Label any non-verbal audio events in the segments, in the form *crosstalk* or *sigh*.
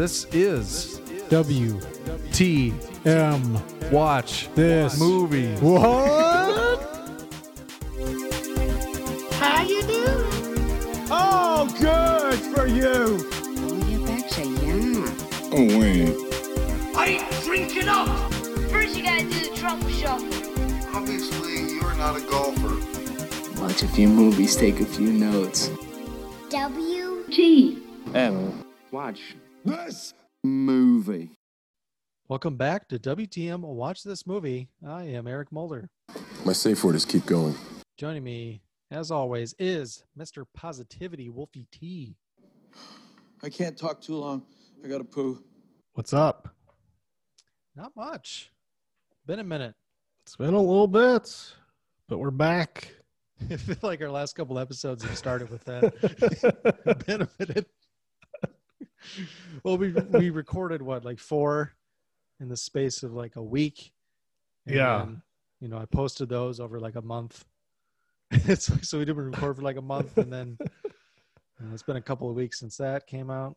This is W T M. Watch this movie. What? How you doing? Oh, good for you. Oh, your. Oh, wait. I ain't drinking up. First, you gotta do the Trump shuffle. Obviously, you're not a golfer. Watch a few movies, take a few notes. W T M. Watch. This movie. Welcome back to WTM Watch This Movie. I am Eric Mulder. My safe word is keep going. Joining me, as always, is Mr. Positivity Wolfie T. I can't talk too long. I gotta poo. What's up? Not much. Been a minute. It's been a little bit, but we're back. *laughs* I feel like our last couple episodes have started with that. *laughs* *laughs* Been a minute. *laughs* well, we we recorded what like four in the space of like a week. And Yeah. you know, I posted those over like a month. *laughs* it's like so we didn't record for like a month, and then you know, it's been a couple of weeks since that came out.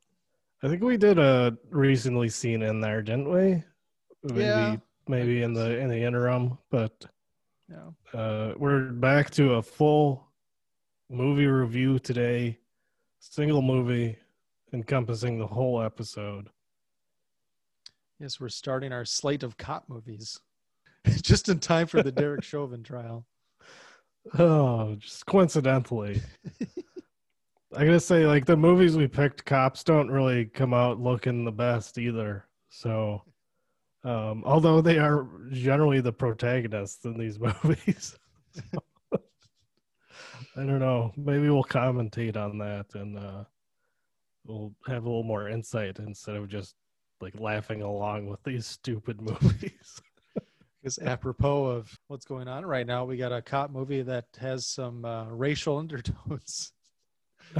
I think we did a recently seen in there, didn't we? Maybe Yeah. maybe in the in the interim, but Yeah. uh we're back to a full movie review today. Single movie encompassing the whole episode. Yes, we're starting our slate of cop movies *laughs* just in time for the Derek *laughs* Chauvin trial. Oh, just coincidentally. I gotta say, like the movies we picked, cops don't really come out looking the best either. So, um, although they are generally the protagonists in these *laughs* movies, So, I don't know. Maybe we'll commentate on that and uh, we'll have a little more insight instead of just like laughing along with these stupid *laughs* movies. Because apropos of what's going on right now, we got a cop movie that has some uh, racial *laughs* undertones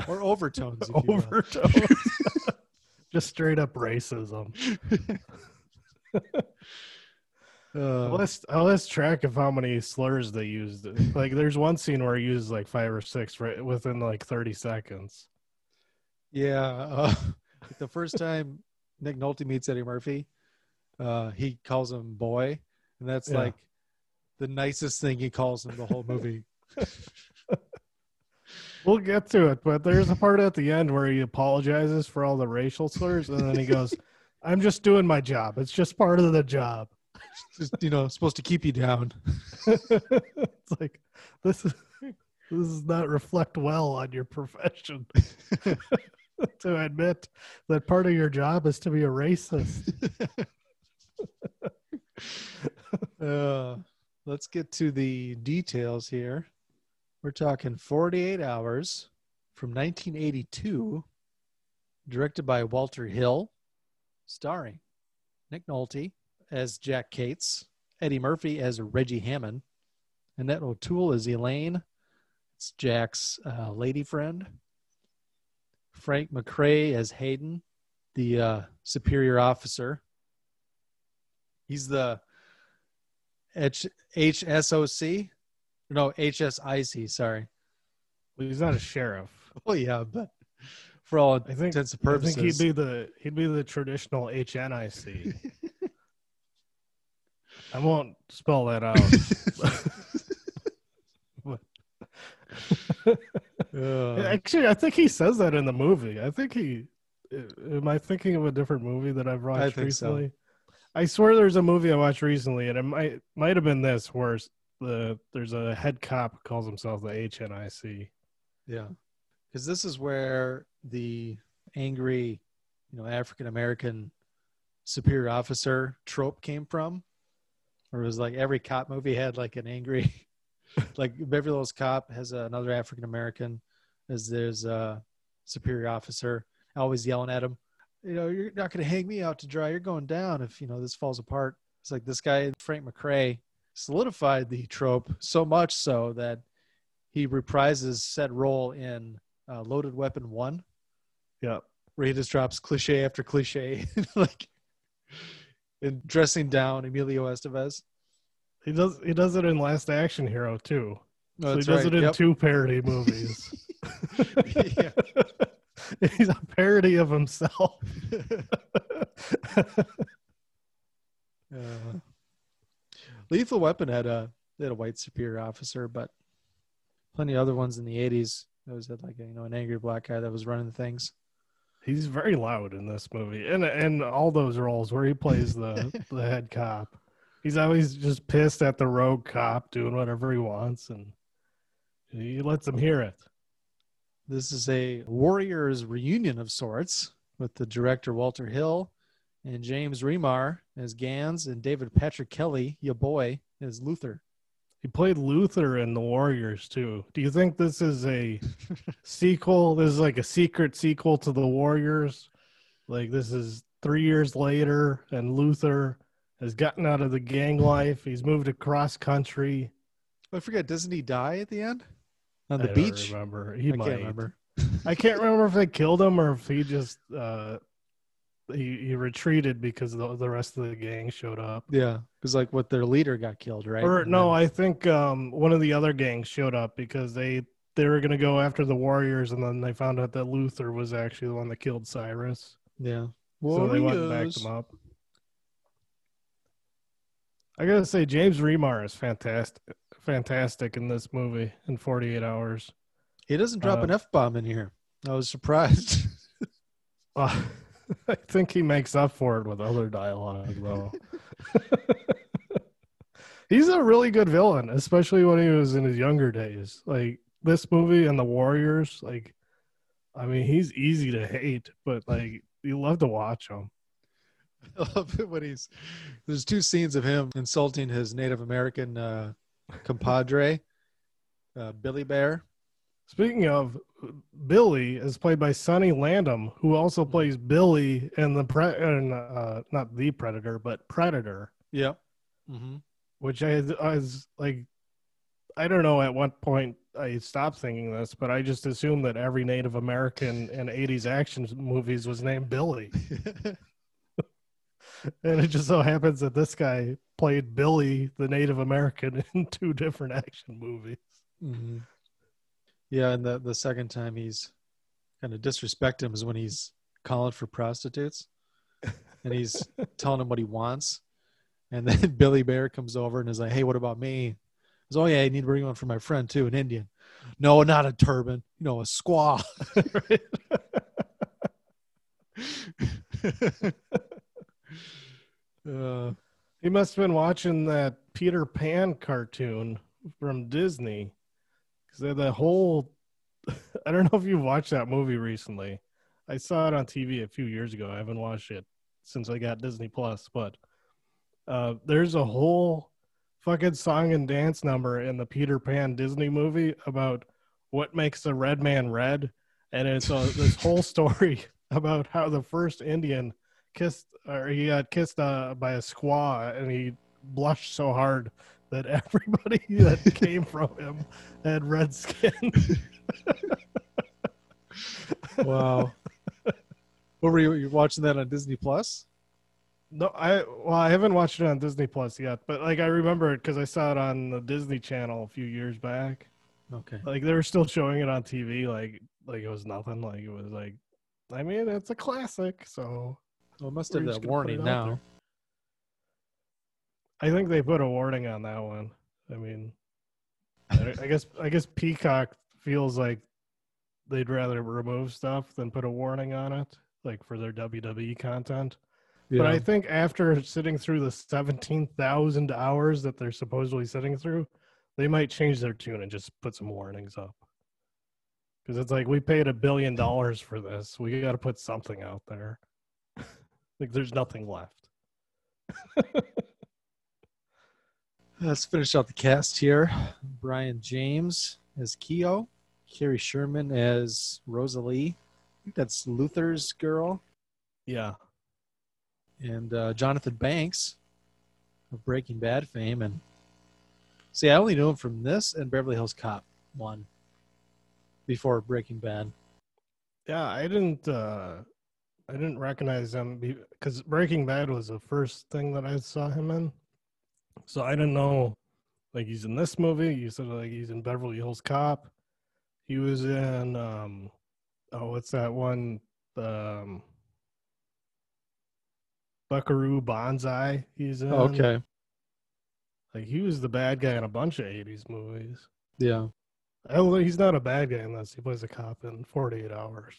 or overtones. If you will. Overtones. *laughs* just straight up racism. I Uh, lost, I lost track of how many slurs they used. Like, there's one scene where he uses like five or six right within like 30 seconds. Yeah, uh, *laughs* the first time Nick Nolte meets Eddie Murphy, uh, he calls him boy, and that's Yeah. like the nicest thing he calls him the whole movie. *laughs* We'll get to it, but there's a part at the end where he apologizes for all the racial slurs, and then he goes, *laughs* "I'm just doing my job. It's just part of the job." Just, you know, supposed to keep you down. it's like this is this does not reflect well on your profession. *laughs* to admit that part of your job is to be a racist. *laughs* Uh, let's get to the details here. We're talking 48 hours from 1982, directed by Walter Hill, starring Nick Nolte as Jack Cates, Eddie Murphy as Reggie Hammond, and Annette O'Toole as Elaine. It's Jack's uh, lady friend. Frank McRae as Hayden, the uh, superior officer. He's the H HSOC, no HSIC. Sorry. Well, he's not a sheriff. *laughs* Oh yeah, but for all I think, intents and I purposes, think he'd be the he'd be the traditional HNIC. *laughs* I won't spell that out. *laughs* Uh, *laughs* Actually, I think he says that in the movie. I think he. Am I thinking of a different movie that I've watched think so. recently? I swear there's a movie I watched recently, and it might might have been this, where the there's a head cop who calls himself the HNIC. yeah, because this is where the angry, you know, African American superior officer trope came from. or it was like every cop movie had like an angry, *laughs* like Beverly Hills Cop has another African American as there's a superior officer always yelling at him. You know, you're not going to hang me out to dry. You're going down if you know this falls apart. It's like this guy Frank McRae solidified the trope so much so that he reprises said role in uh, Loaded Weapon One, Yeah, where he just drops cliche after cliche, *laughs* like in dressing down Emilio Estevez. He does he does it in Last Action Hero too. Oh, so he does right. it in Yep. two parody movies. *laughs* *laughs* He's a parody of himself. *laughs* Uh, Lethal Weapon had a they had a white superior officer, but plenty of other ones in the '80s. That was like a, you know an angry black guy that was running things. He's very loud in this movie, and and all those roles where he plays the the head cop. He's always just pissed at the rogue cop doing whatever he wants, and he lets him hear it. This is a Warriors reunion of sorts with the director Walter Hill and James Remar as Gans and David Patrick Kelly, your boy, as Luther. He played Luther in The Warriors too. Do you think this is a *laughs* sequel? This is like a secret sequel to The Warriors. Like this is three years later, and Luther has gotten out of the gang life. He's moved across country. I forget, doesn't he die at the end on I the don't beach? Remember? He I might. can't remember. *laughs* I can't remember if they killed him or if he just uh, he he retreated because the, the rest of the gang showed up. Yeah, because like what their leader got killed, right? Or no, then- I think um, one of the other gangs showed up because they they were gonna go after the warriors, and then they found out that Luther was actually the one that killed Cyrus. yeah. So they went and backed Warriors. him up. I gotta say, James Remar is fantastic, fantastic in this movie in 48 Hours. He doesn't drop Uh, an f bomb in here. I was surprised. *laughs* Uh, *laughs* I think he makes up for it with other dialogue, though. *laughs* He's a really good villain, especially when he was in his younger days. Like this movie and the Warriors, like, I mean, he's easy to hate, but like, you love to watch him. *laughs* I love it when he's there's two scenes of him insulting his Native American uh, compadre, uh, Billy Bear. Speaking of, Billy is played by Sonny Landham, who also plays Billy in the pre- in, uh, not the Predator, but Predator. Yep. Mm-hmm. which I, I was like, I don't know at what point I stopped thinking this, but I just assumed that every Native American in 80s action movies was named Billy. *laughs* *laughs* and it just so happens that this guy played Billy, the Native American, *laughs* in two different action movies. mm-hmm. Yeah, and the the second time he's kind of disrespect him is when he's calling for prostitutes, and he's *laughs* telling him what he wants, and then Billy Bear comes over and is like, "Hey, what about me?" He's, "Oh yeah, I need to bring one for my friend too, an Indian." No, not a turban. You know, a squaw. Uh, He must have been watching that Peter Pan cartoon from Disney. Because the whole, *laughs* I don't know if you've watched that movie recently. I saw it on TV a few years ago. I haven't watched it since I got Disney Plus, but uh, there's a whole fucking song and dance number in the Peter Pan Disney movie about what makes a red man red, and it's a, this whole *laughs* story about how the first Indian kissed or he got kissed uh, by a squaw and he blushed so hard that *laughs* everybody that came from him had red skin. *laughs* wow. what were you, you watching that on Disney Plus? no, I well, I haven't watched it on Disney Plus yet, but like I remember it because I saw it on the Disney Channel a few years back. Okay. Like they were still showing it on TV, like like it was nothing. Like it was like, I mean, it's a classic, so Well, it must have just that warning now. there. I think they put a warning on that one. I mean, I I guess I guess Peacock feels like they'd rather remove stuff than put a warning on it, like for their WWE content. But I think after sitting through the seventeen thousand hours that they're supposedly sitting through, they might change their tune and just put some warnings up. Because it's like we paid a billion dollars for this, we got to put something out there. Like there's nothing left. *laughs* Let's finish out the cast here. Brian James as Kehoe, Kerry Sherman as Rosalie. I think that's Luther's girl, Yeah, and uh, Jonathan Banks of Breaking Bad fame. And see, I only knew him from this and Beverly Hills Cop one before Breaking Bad. yeah. I didn't. uh I didn't recognize him because Breaking Bad was the first thing that I saw him in. So I didn't know, like he's in this movie. You said like he's in Beverly Hills Cop. He was in um, oh, what's that one? Um, Buckaroo Banzai. He's in. Okay. Like he was the bad guy in a bunch of '80s movies. Yeah. Oh, he's not a bad guy unless he plays a cop in 48 Hours.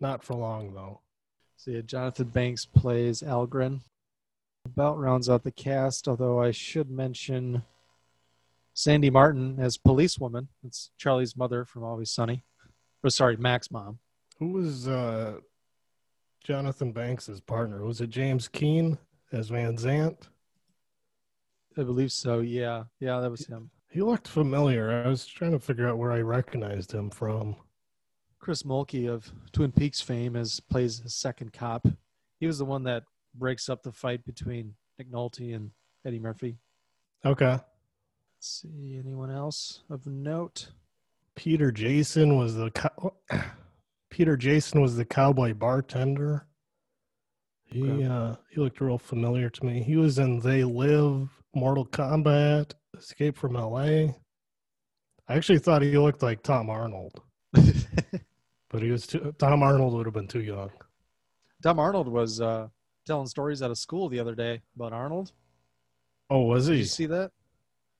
Not for long though. So yeah, Jonathan Banks plays Algren. About rounds out the cast, although I should mention Sandy Martin as policewoman. It's Charlie's mother from Always Sunny. Or sorry, Mac's mom. Who was uh, Jonathan Banks's partner? Was it James Keane as Van Zant? I believe so. Yeah. Yeah, that was him. He looked familiar. I was trying to figure out where I recognized him from. Chris Mulkey of Twin Peaks fame as plays his second cop. He was the one that breaks up the fight between Nick Nolte and Eddie Murphy. Okay. Let's see anyone else of note. Peter Jason was the cow- *coughs* Peter Jason was the cowboy bartender. He Okay. uh he looked real familiar to me. He was in They Live, Mortal Kombat, Escape from LA. I actually thought he looked like Tom Arnold, *laughs* but he was too, Tom Arnold would have been too young. Tom Arnold was uh, telling stories out of school the other day about Arnold. Oh, was Did he? you see that?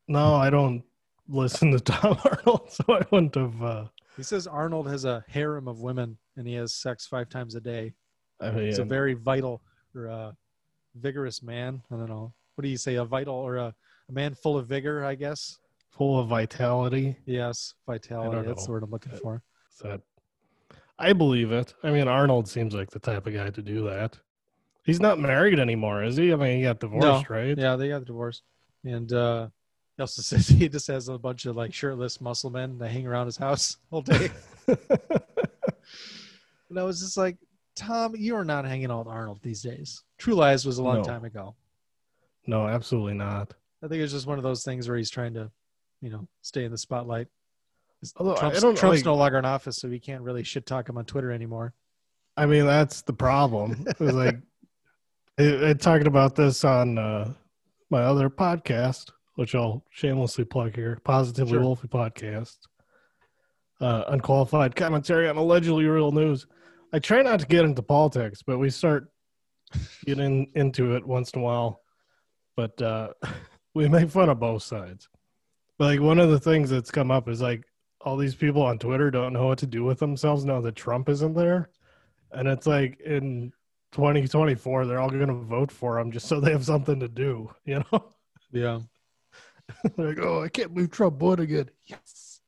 No, I don't listen to *laughs* Tom Arnold, so I wouldn't have. Uh, He says Arnold has a harem of women and he has sex five times a day. I mean, He's a very vital or uh, vigorous man. I don't know. What do you say? A vital or a, a man full of vigor, I guess. full of vitality. Yes, vitality. That's the word I'm looking for. that I believe it. I mean, Arnold seems like the type of guy to do that. He's not married anymore, is he? I mean, he got divorced, right? Yeah, they got divorced. And uh, he also *laughs* says he just has a bunch of like shirtless muscle men that hang around his house *laughs* all day. *laughs* and I was just like, Tom, you are not hanging out with Arnold these days. True Lies was a long No. time ago. no, absolutely not. I think it's just one of those things where he's trying to, you know, stay in the spotlight. Although I Trump's, don't Trump's like- no longer in office, so we can't really shit talk him on Twitter anymore. I mean, that's the problem. It was like *laughs* I, I talked about this on uh, my other podcast, which I'll shamelessly plug here, Positively Sure. Wolfie podcast, uh, unqualified commentary on allegedly real news. I try not to get into politics, but we start getting into it once in a while. But uh, *laughs* we make fun of both sides. But like one of the things that's come up is like all these people on Twitter don't know what to do with themselves now that Trump isn't there. And it's like in 2024, they're all going to vote for him just *laughs* so they have something to do, you know? Yeah. *laughs* they're like, oh, I can't believe Trump won again. Yes.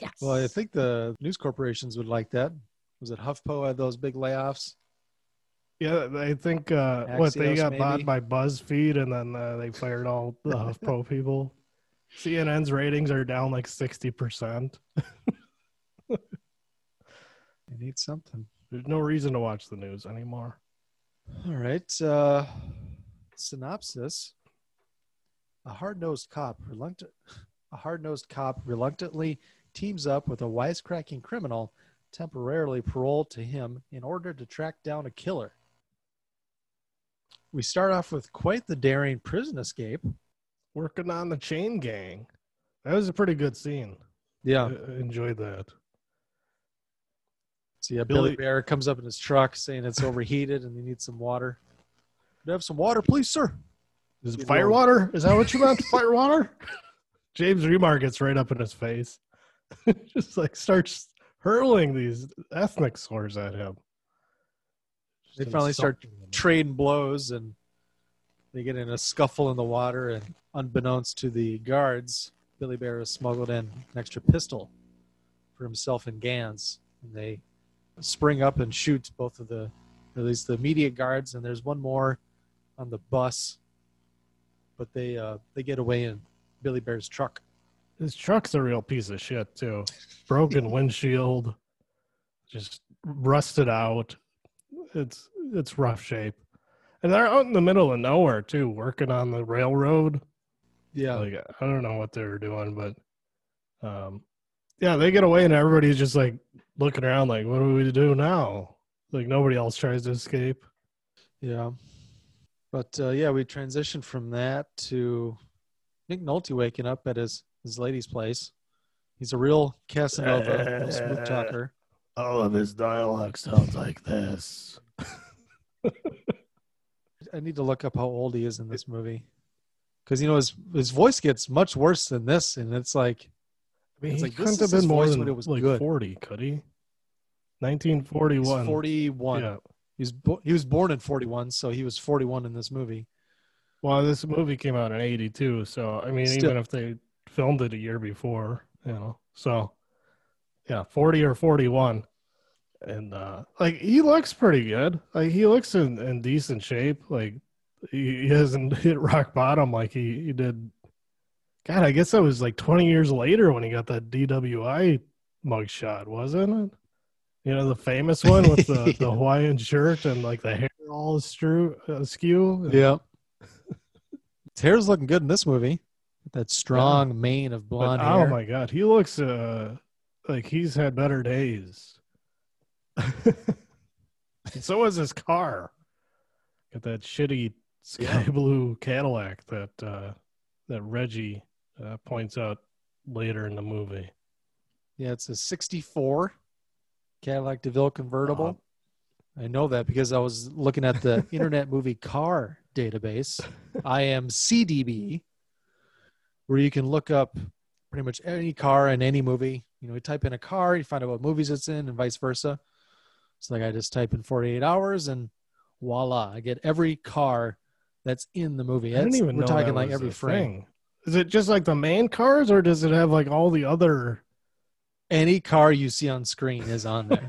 Yes. Well, I think the news corporations would like that. Was it HuffPo had those big layoffs? Yeah, I think uh, what they got maybe? bought by BuzzFeed, and then uh, they fired all the *laughs* HuffPo people. CNN's ratings are down like sixty percent. They need something. There's no reason to watch the news anymore. All right. Uh, synopsis: A hard-nosed cop reluctant, a hard-nosed cop reluctantly teams up with a wisecracking criminal temporarily paroled to him in order to track down a killer. We start off with quite the daring prison escape. Working on the chain gang. That was a pretty good scene. Yeah. I enjoyed that. So yeah, Billy, Billy- Bear comes up in his truck saying it's overheated and he needs some water. Could I have some water, please, sir? Is it know- fire water? Is that what you meant? *laughs* fire water? James Remar gets right up in his face. *laughs* Just like starts hurling these ethnic slurs at him. They finally start trading blows and they get in a scuffle in the water and unbeknownst to the guards, Billy Bear has smuggled in an extra pistol for himself and Gans. And they spring up and shoot both of the at least the immediate guards and there's one more on the bus. But they uh, they get away in Billy Bear's truck. His truck's a real piece of shit too. Broken windshield, just rusted out. It's it's rough shape. And they're out in the middle of nowhere too, working on the railroad. Yeah. Like I don't know what they were doing, but um yeah, they get away and everybody's just like looking around like, what do we do now? Like nobody else tries to escape. Yeah. But uh, yeah, we transitioned from that to Nick Nolte waking up at his, his lady's place. He's a real Casanova, real smooth talker. *laughs* All of his dialogue sounds like this. I need to look up how old he is in this movie. Because you know his his voice gets much worse than this, and it's like I mean, It's he like, couldn't have been more than it was like good. 40, could he? he's 1941. 41. Yeah. He was bo- he was born in 41, so he was 41 in this movie. Well, this movie came out in 82, so I mean, Still- even if they filmed it a year before, you know, so yeah, 40 or 41. And uh like he looks pretty good. Like he looks in, in decent shape. Like he, he hasn't *laughs* hit rock bottom like he, he did. God, I guess that was like 20 years later when he got that DWI mugshot, wasn't it? You know, the famous one with the, *laughs* the Hawaiian shirt and like the hair all astrew, askew. Yeah. His hair's looking good in this movie. That strong mane of But, blonde oh my god, he looks uh like he's had better days. *laughs* so was his car. Got that shitty sky blue Cadillac that uh that Reggie uh, points out later in the movie. Yeah, it's a 64 Cadillac DeVille convertible. Uh, I know that because I was looking at the *laughs* Internet Movie Car database, IMCDB, where you can look up pretty much any car in any movie. You know, you type in a car, you find out what movies it's in, and vice versa. So, like, I just type in 48 hours, and voila, I get every car that's in the movie. That's- even we're know talking like every frame. thing. Is it just like the main cars or does it have like all the other Any car you see on screen is on there.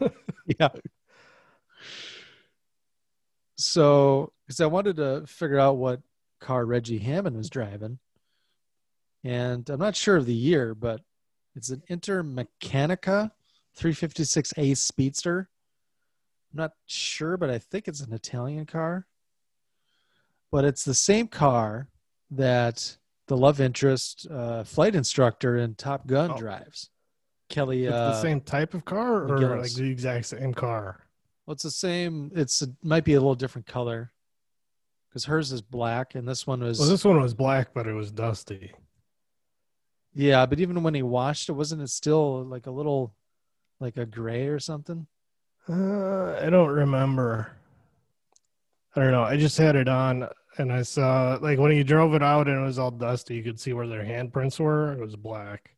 *laughs* yeah. So, because I wanted to figure out what car Reggie Hammond was driving, and I'm not sure of the year, but it's an Intermeccanica 356A Speedster. I'm not sure, but I think it's an Italian car. But it's the same car that the love interest uh, flight instructor in Top Gun Oh. drives. Kelly, uh, the same type of car or McGillis. like the exact same car? Well, it's the same. It's it might be a little different color because hers is black and this one was. Well, this one was black, but it was dusty. yeah, but even when he washed it, wasn't it still like a little, like a gray or something? Uh, I don't remember. I don't know. I just had it on and I saw like when he drove it out and it was all dusty, you could see where their handprints were. It was black.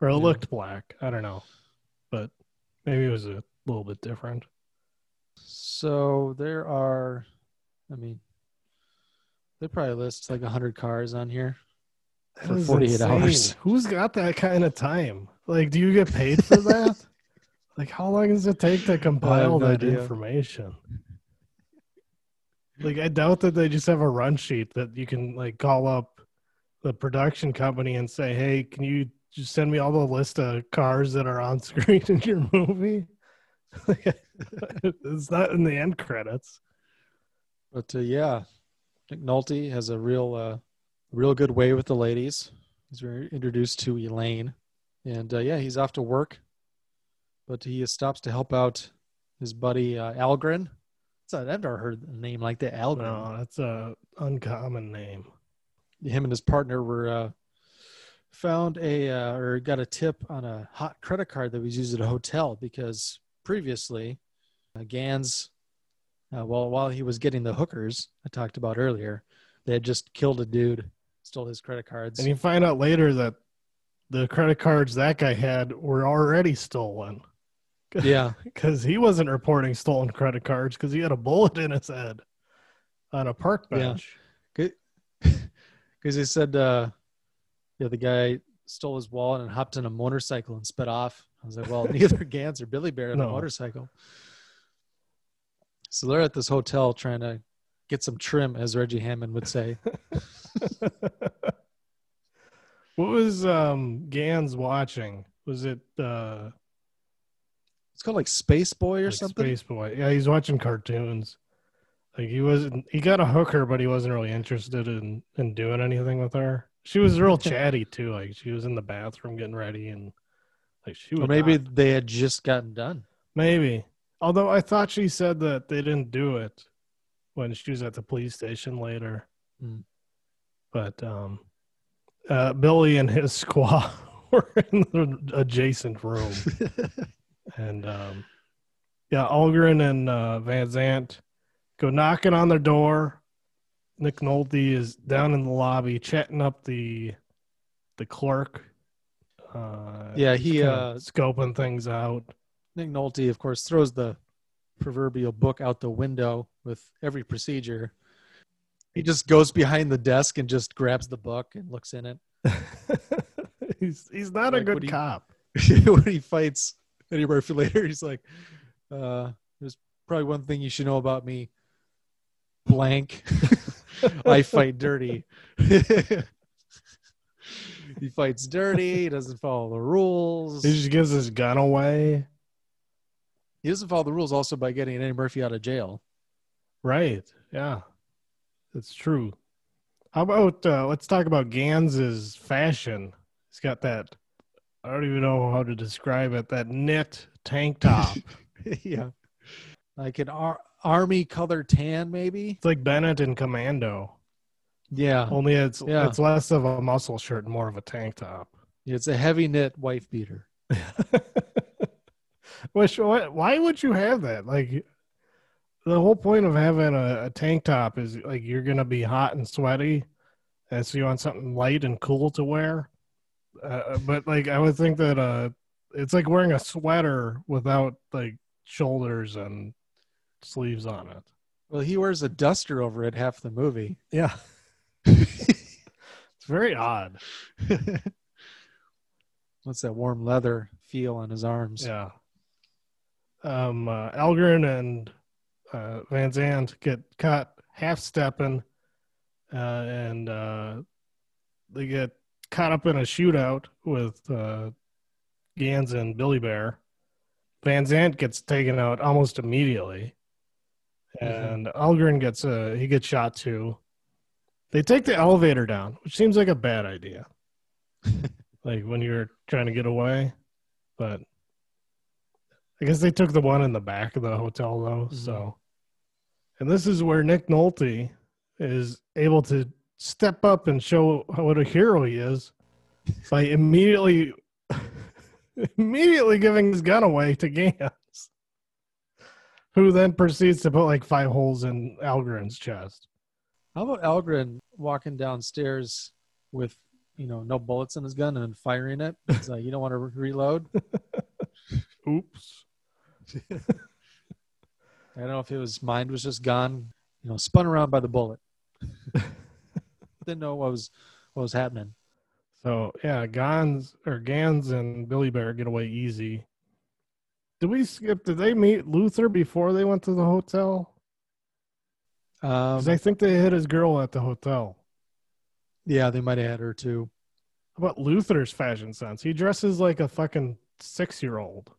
Or it Yeah. looked black. I don't know. But maybe it was a little bit different. So there are, I mean, they probably list like hundred cars on here. That For 48 insane. hours. Who's got that kind of time? Like, do you get paid for that? *laughs* like, how long does it take to compile no that idea. information? Like, I doubt that they just have a run sheet that you can like call up the production company and say, "Hey, can you just send me all the list of cars that are on *laughs* screen in your movie?" *laughs* it's not in the end credits. But uh, yeah, Nolte has a real, uh, real good way with the ladies. He's very introduced to Elaine, and uh, yeah, he's off to work, but he stops to help out his buddy uh, Algren. So I've never heard a name like that, Algren. No, that's a uncommon name. Him and his partner were uh, found a uh, or got a tip on a hot credit card that was used at a hotel because previously, uh, Gans, uh, while while he was getting the hookers I talked about earlier, they had just killed a dude, stole his credit cards. And you find out later that the credit cards that guy had were already stolen yeah, *laughs* because he wasn't reporting stolen credit cards because he had a bullet in his head on a park Yeah. bench. because *laughs* he said, uh, yeah, the guy stole his wallet and hopped on a motorcycle and sped off. I was like, well, *laughs* neither Gans or Billy Bear had a motorcycle. So they're at this hotel trying to get some trim, as Reggie Hammond would say. What was um, Gans watching? Was it uh, It's called like Space Boy or like something. Space Boy? Yeah, he's watching cartoons. Like he wasn't. He got a hooker, but he wasn't really interested in in doing anything with her. She was real *laughs* chatty too. Like she was in the bathroom getting ready, and like she was Or maybe they had just gotten done. Maybe. Although I thought she said that they didn't do it when she was at the police station later. Hmm. But um uh Billy and his *laughs* squad we're in the adjacent room. *laughs* and um, yeah, Algren and uh, Van Zant go knocking on their door. Nick Nolte is down in the lobby chatting up the the clerk. Uh, Yeah, he, uh, scoping things out. Nick Nolte, of course, throws the proverbial book out the window with every procedure. He just goes behind the desk and just grabs the book and looks in it. *laughs* he's he's not a good what do you- cop. *laughs* when he fights Eddie Murphy *laughs* later, he's like, uh, "There's probably one thing you should know about me. Blank, I fight dirty. he fights dirty. He doesn't follow the rules. He just gives his gun away. He doesn't follow the rules also by getting Eddie Murphy out of jail. Right. Yeah. That's true. How about uh, let's talk about Gans's fashion. He's got that I don't even know how to describe it, that knit tank top. *laughs* yeah, like an ar- army color tan, maybe. it's like Bennett in Commando. Yeah, Only it's Yeah. it's less of a muscle shirt and more of a tank top. it's a heavy knit wife beater. *laughs* Which why why would you have that? Like the whole point of having a, a tank top is like you're gonna be hot and sweaty, and so you want something light and cool to wear. Uh, but like I would think that uh, it's like wearing a sweater without like shoulders and sleeves on it. Well, he wears a duster over it half the movie. Yeah, *laughs* it's very odd. *laughs* What's that warm leather feel on his arms? Yeah. Um, uh, Algren and uh, Van Zandt get caught half stepping, uh, and uh, they get caught up in a shootout with uh, Gans and Billy Bear. Van Zandt gets taken out almost immediately, and Algren gets uh, he gets shot too. They take the elevator down, which seems like a bad idea. *laughs* like when you're trying to get away, but I guess they took the one in the back of the hotel though. Mhm. So, and this is where Nick Nolte is able to step up and show what a hero he is by immediately, *laughs* immediately giving his gun away to Gans, who then proceeds to put like five holes in Algren's chest. How about Algren walking downstairs with you know no bullets in his gun and firing it? It's like you don't want to reload. *laughs* Oops. *laughs* I don't know if his mind was just gone, you know, spun around by the bullet. *laughs* Didn't know what was what was happening. So yeah, Gans or Gans and Billy Bear get away easy. Did we skip? Did they meet Luther before they went to the hotel? Um, Because I think they hit his girl at the hotel. yeah, they might have had her too. How about Luther's fashion sense? He dresses like a fucking six year old.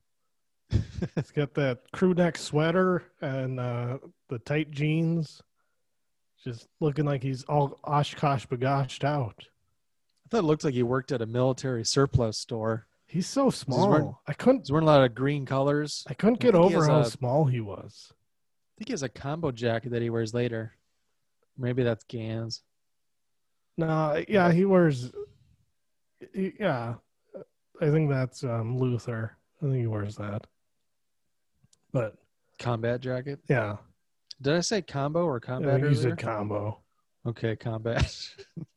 He's got that crew neck sweater and uh, the tight jeans. Just looking like he's all Oshkosh bagoshed out. I thought it looked like he worked at a military surplus store. He's so small. wearing- I couldn't He's wearing a lot of green colors. I couldn't get he over how a- small he was. I think he has a combo jacket that he wears later. Maybe that's Gans. No, yeah, he wears. Yeah, I think that's um, Luther. I think he wears that. But Combat jacket. yeah, Did I say combo or I combat? think you said combo. okay, combat.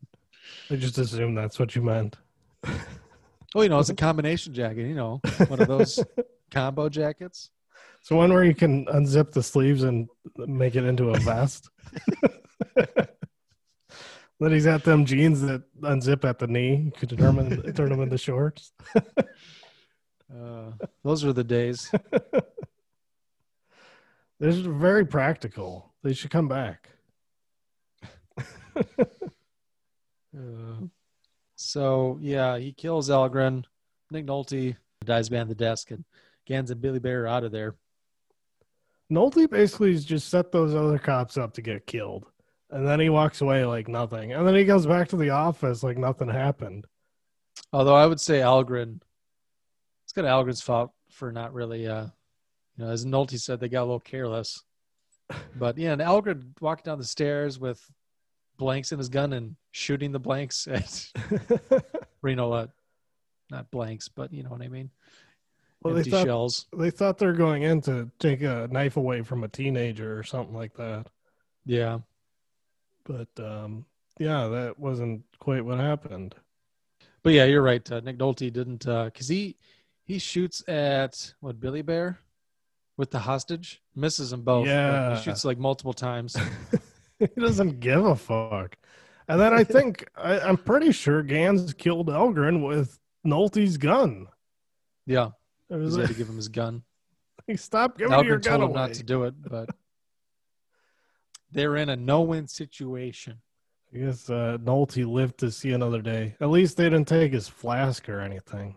*laughs* I just assumed that's what you meant. *laughs* oh, you know, it's a combination jacket. You know, one of those *laughs* combo jackets. So one where you can unzip the sleeves and make it into a vest. then he's got them jeans that unzip at the knee. You could determine turn them into shorts. Uh, those are the days. This is very practical. They should come back. *laughs* Uh, so yeah, he kills Algren. Nick Nolte dies behind the desk, and Gans and Billy Bear are out of there. Nolte basically just set those other cops up to get killed. And then he walks away like nothing. And then he goes back to the office like nothing happened. Although I would say Algren, it's kind of Algren's fault for not really, uh, you know, as Nolte said, they got a little careless. But yeah, and Algren walking down the stairs with blanks in his gun and shooting the blanks at *laughs* Reno. Uh, not blanks, but you know what I mean. Well, they thought shells. they thought they're going in to take a knife away from a teenager or something like that. Yeah. But um, yeah, that wasn't quite what happened. But yeah, you're right. Uh, Nick Nolte didn't because he he shoots at what Billy Bear with the hostage, misses them both. Yeah. he shoots like multiple times. *laughs* he doesn't give a fuck. And then I *laughs* think I, I'm pretty sure Gans killed Algren with Nolte's gun. yeah, It he was had like, to give him his gun. *laughs* stop giving your Algren gun told him away. not to do it, but they're in a no-win situation. I guess uh, Nolte lived to see another day. At least they didn't take his flask or anything.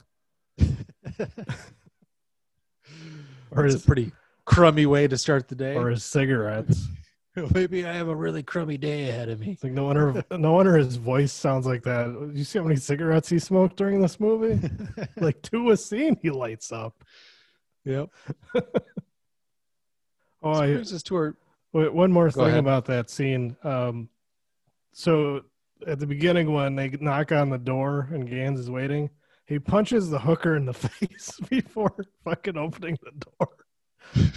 Or It's his a pretty crummy way to start the day. or his cigarettes. *laughs* Maybe I have a really crummy day ahead of me. It's like no wonder no wonder his voice sounds like that. You see how many cigarettes he smoked during this movie? *laughs* like two a scene he lights up. Yep. *laughs* Oh, This I, brings us to our wait, one more Go thing ahead. about that scene. Um, so at the beginning when they knock on the door and Gans is waiting, he punches the hooker in the *laughs* face before fucking opening the door.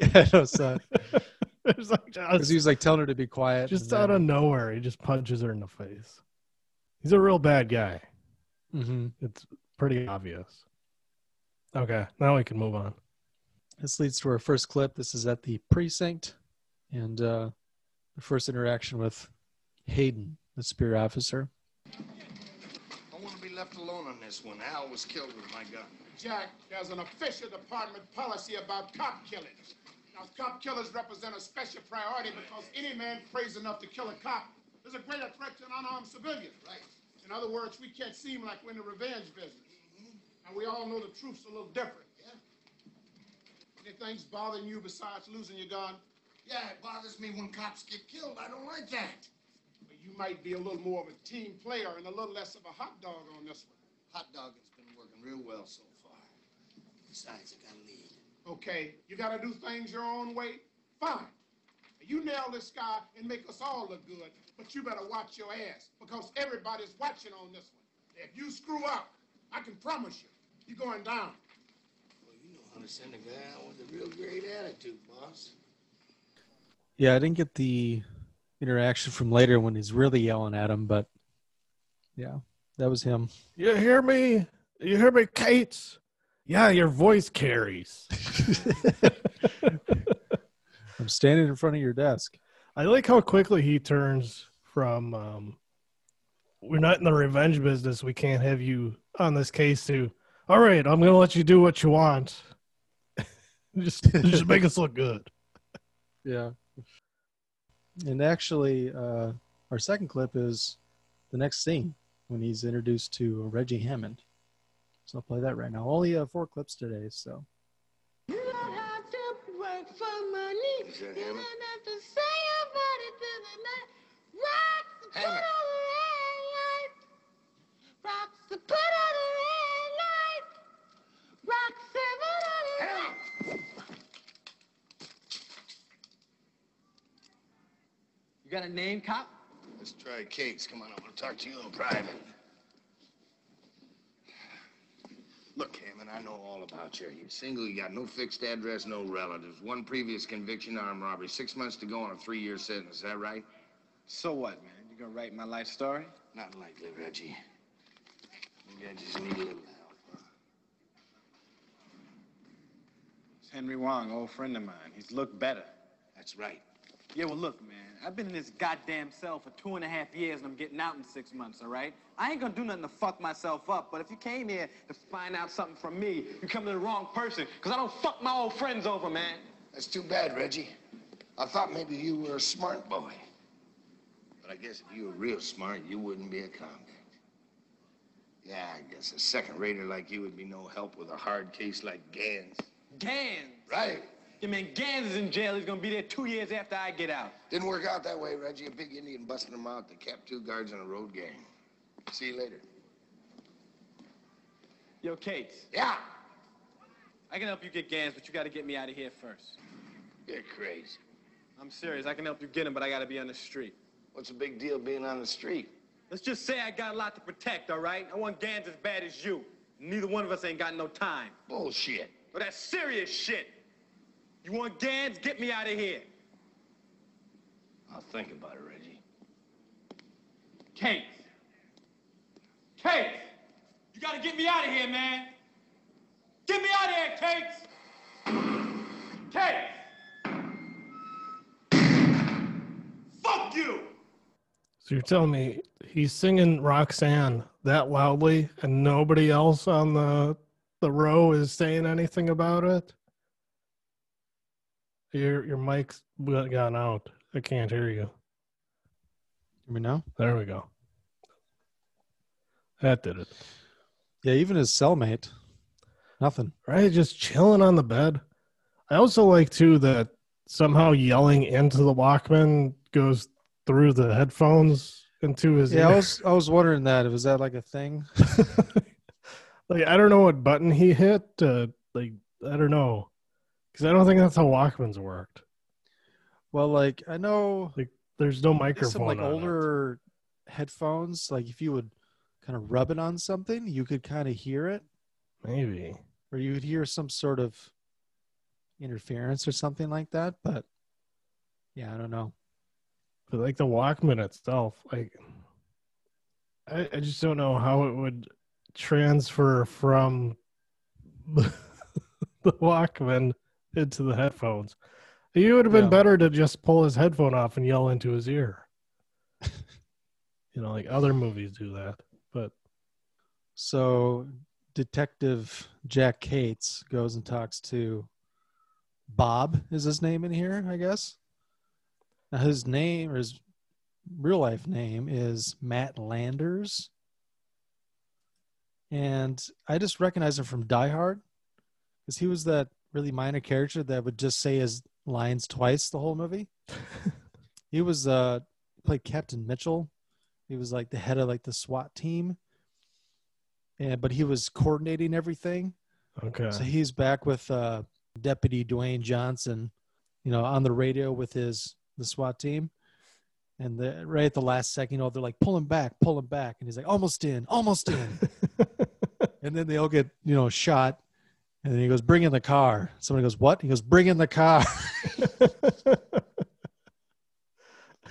*laughs* yeah, no, son. *laughs* Like Because just, he was like telling her to be quiet. just out of nowhere, he just punches her in the face. He's a real bad guy. Mhm. It's pretty obvious. Okay, now we can move on. This leads to our first clip. This is at the precinct, and uh, the first interaction with Hayden, the spear officer. I want to be left alone on this one. Al was killed with my gun. Jack, there's an official department policy about cop killings. Now, cop killers represent a special priority because any man crazy enough to kill a cop is a greater threat to an unarmed civilian. Right. In other words, we can't seem like we're in the revenge business. Mm-hmm. And we all know the truth's a little different. Yeah. Anything's bothering you besides losing your gun? Yeah, it bothers me when cops get killed. I don't like that. Well, you might be a little more of a team player and a little less of a hot dog on this one. Hot dog has been working real well so far. Besides, I got a lead. Okay, you gotta do things your own way? Fine. You nail this guy and make us all look good, but you better watch your ass because everybody's watching on this one. If you screw up, I can promise you, you're going down. Well, you know how to send a guy out with a real great attitude, boss. Yeah, I didn't get the interaction from later when he's really yelling at him, but yeah, that was him. You hear me? You hear me, Cates? Yeah, your voice carries. *laughs* I'm standing in front of your desk. I like how quickly he turns from um, we're not in the revenge business. We can't have you on this case to all right, I'm gonna let you do what you want. *laughs* just just make us look good. Yeah. And actually, uh, our second clip is the next scene when he's introduced to Reggie Hammond. So I'll play that right now. Only uh, four clips today, so. Is that Hammond? Hammond. Hammond. You got a name, cop? Let's try Cates. Come on, I want to talk to you in private. Look, Hammond, I know all about you. You're single, you got no fixed address, no relatives. One previous conviction, armed robbery. Six months to go on a three-year sentence. Is that right? So what, man? You gonna write my life story? Not likely, Reggie. Maybe I just need a little help. It's Henry Wong, old friend of mine. He's looked better. That's right. Yeah, well, look, man. I've been in this goddamn cell for two and a half years, and I'm getting out in six months, all right? I ain't gonna do nothing to fuck myself up, but if you came here to find out something from me, you come to the wrong person, because I don't fuck my old friends over, man. That's too bad, Reggie. I thought maybe you were a smart boy. But I guess if you were real smart, you wouldn't be a convict. Yeah, I guess a second rater like you would be no help with a hard case like Gans. Gans. Right. Yeah, man, Gans is in jail. He's gonna be there two years after I get out. Didn't work out that way, Reggie. A big Indian busted him out. They kept two guards on a road gang. See you later. Yo, Kate, Yeah. I can help you get Gans, but you gotta get me out of here first. You're crazy. I'm serious. I can help you get him, but I gotta be on the street. What's the big deal being on the street? Let's just say I got a lot to protect, all right? I want Gans as bad as you. Neither one of us ain't got no time. Bullshit. But that's serious shit. You want Ganz? Get me out of here. I'll think about it, Reggie. Kate. Kate! You gotta get me out of here, man. Get me out of here, Kate! Kate! Fuck you! So you're telling me he's singing Roxanne that loudly and nobody else on the the row is saying anything about it? Your your mic's gone out. I can't hear you. Hear me now? There we go. That did it. Yeah, even his cellmate. Nothing. Right, just chilling on the bed. I also like too that somehow yelling into the Walkman goes through the headphones into his Yeah, I was I was wondering that. Was that like a thing? *laughs* like I don't know what button he hit. Uh, like I don't know, because I don't think that's how Walkmans worked. Well, like I know Like there's no microphone. some like on it. older headphones, like if you would kind of rub it on something, you could kind of hear it, maybe. or you would hear some sort of interference or something like that. But yeah, I don't know. But like the Walkman itself, like I, I just don't know how it would transfer from *laughs* the Walkman into the headphones. It would have been Yeah. better to just pull his headphone off and yell into his ear. *laughs* you know, like other movies do that. But So Detective Jack Cates goes and talks to Bob. Is his name in here? I guess. Now his name or his real life name is Matt Landers, and I just recognize him from Die Hard because he was that really minor character that would just say his lines twice the whole movie. *laughs* he was uh played Captain Mitchell. He was like the head of like the SWAT team and but he was coordinating everything. okay. So he's back with uh, Deputy Dwayne Johnson, you know, on the radio with his the SWAT team. And the, right at the last second, you know, they're like, pull him back, pull him back. And he's like, almost in, almost in. *laughs* and then they all get, you know, shot. And then he goes, bring in the car. Somebody goes, what? He goes, bring in the car. *laughs*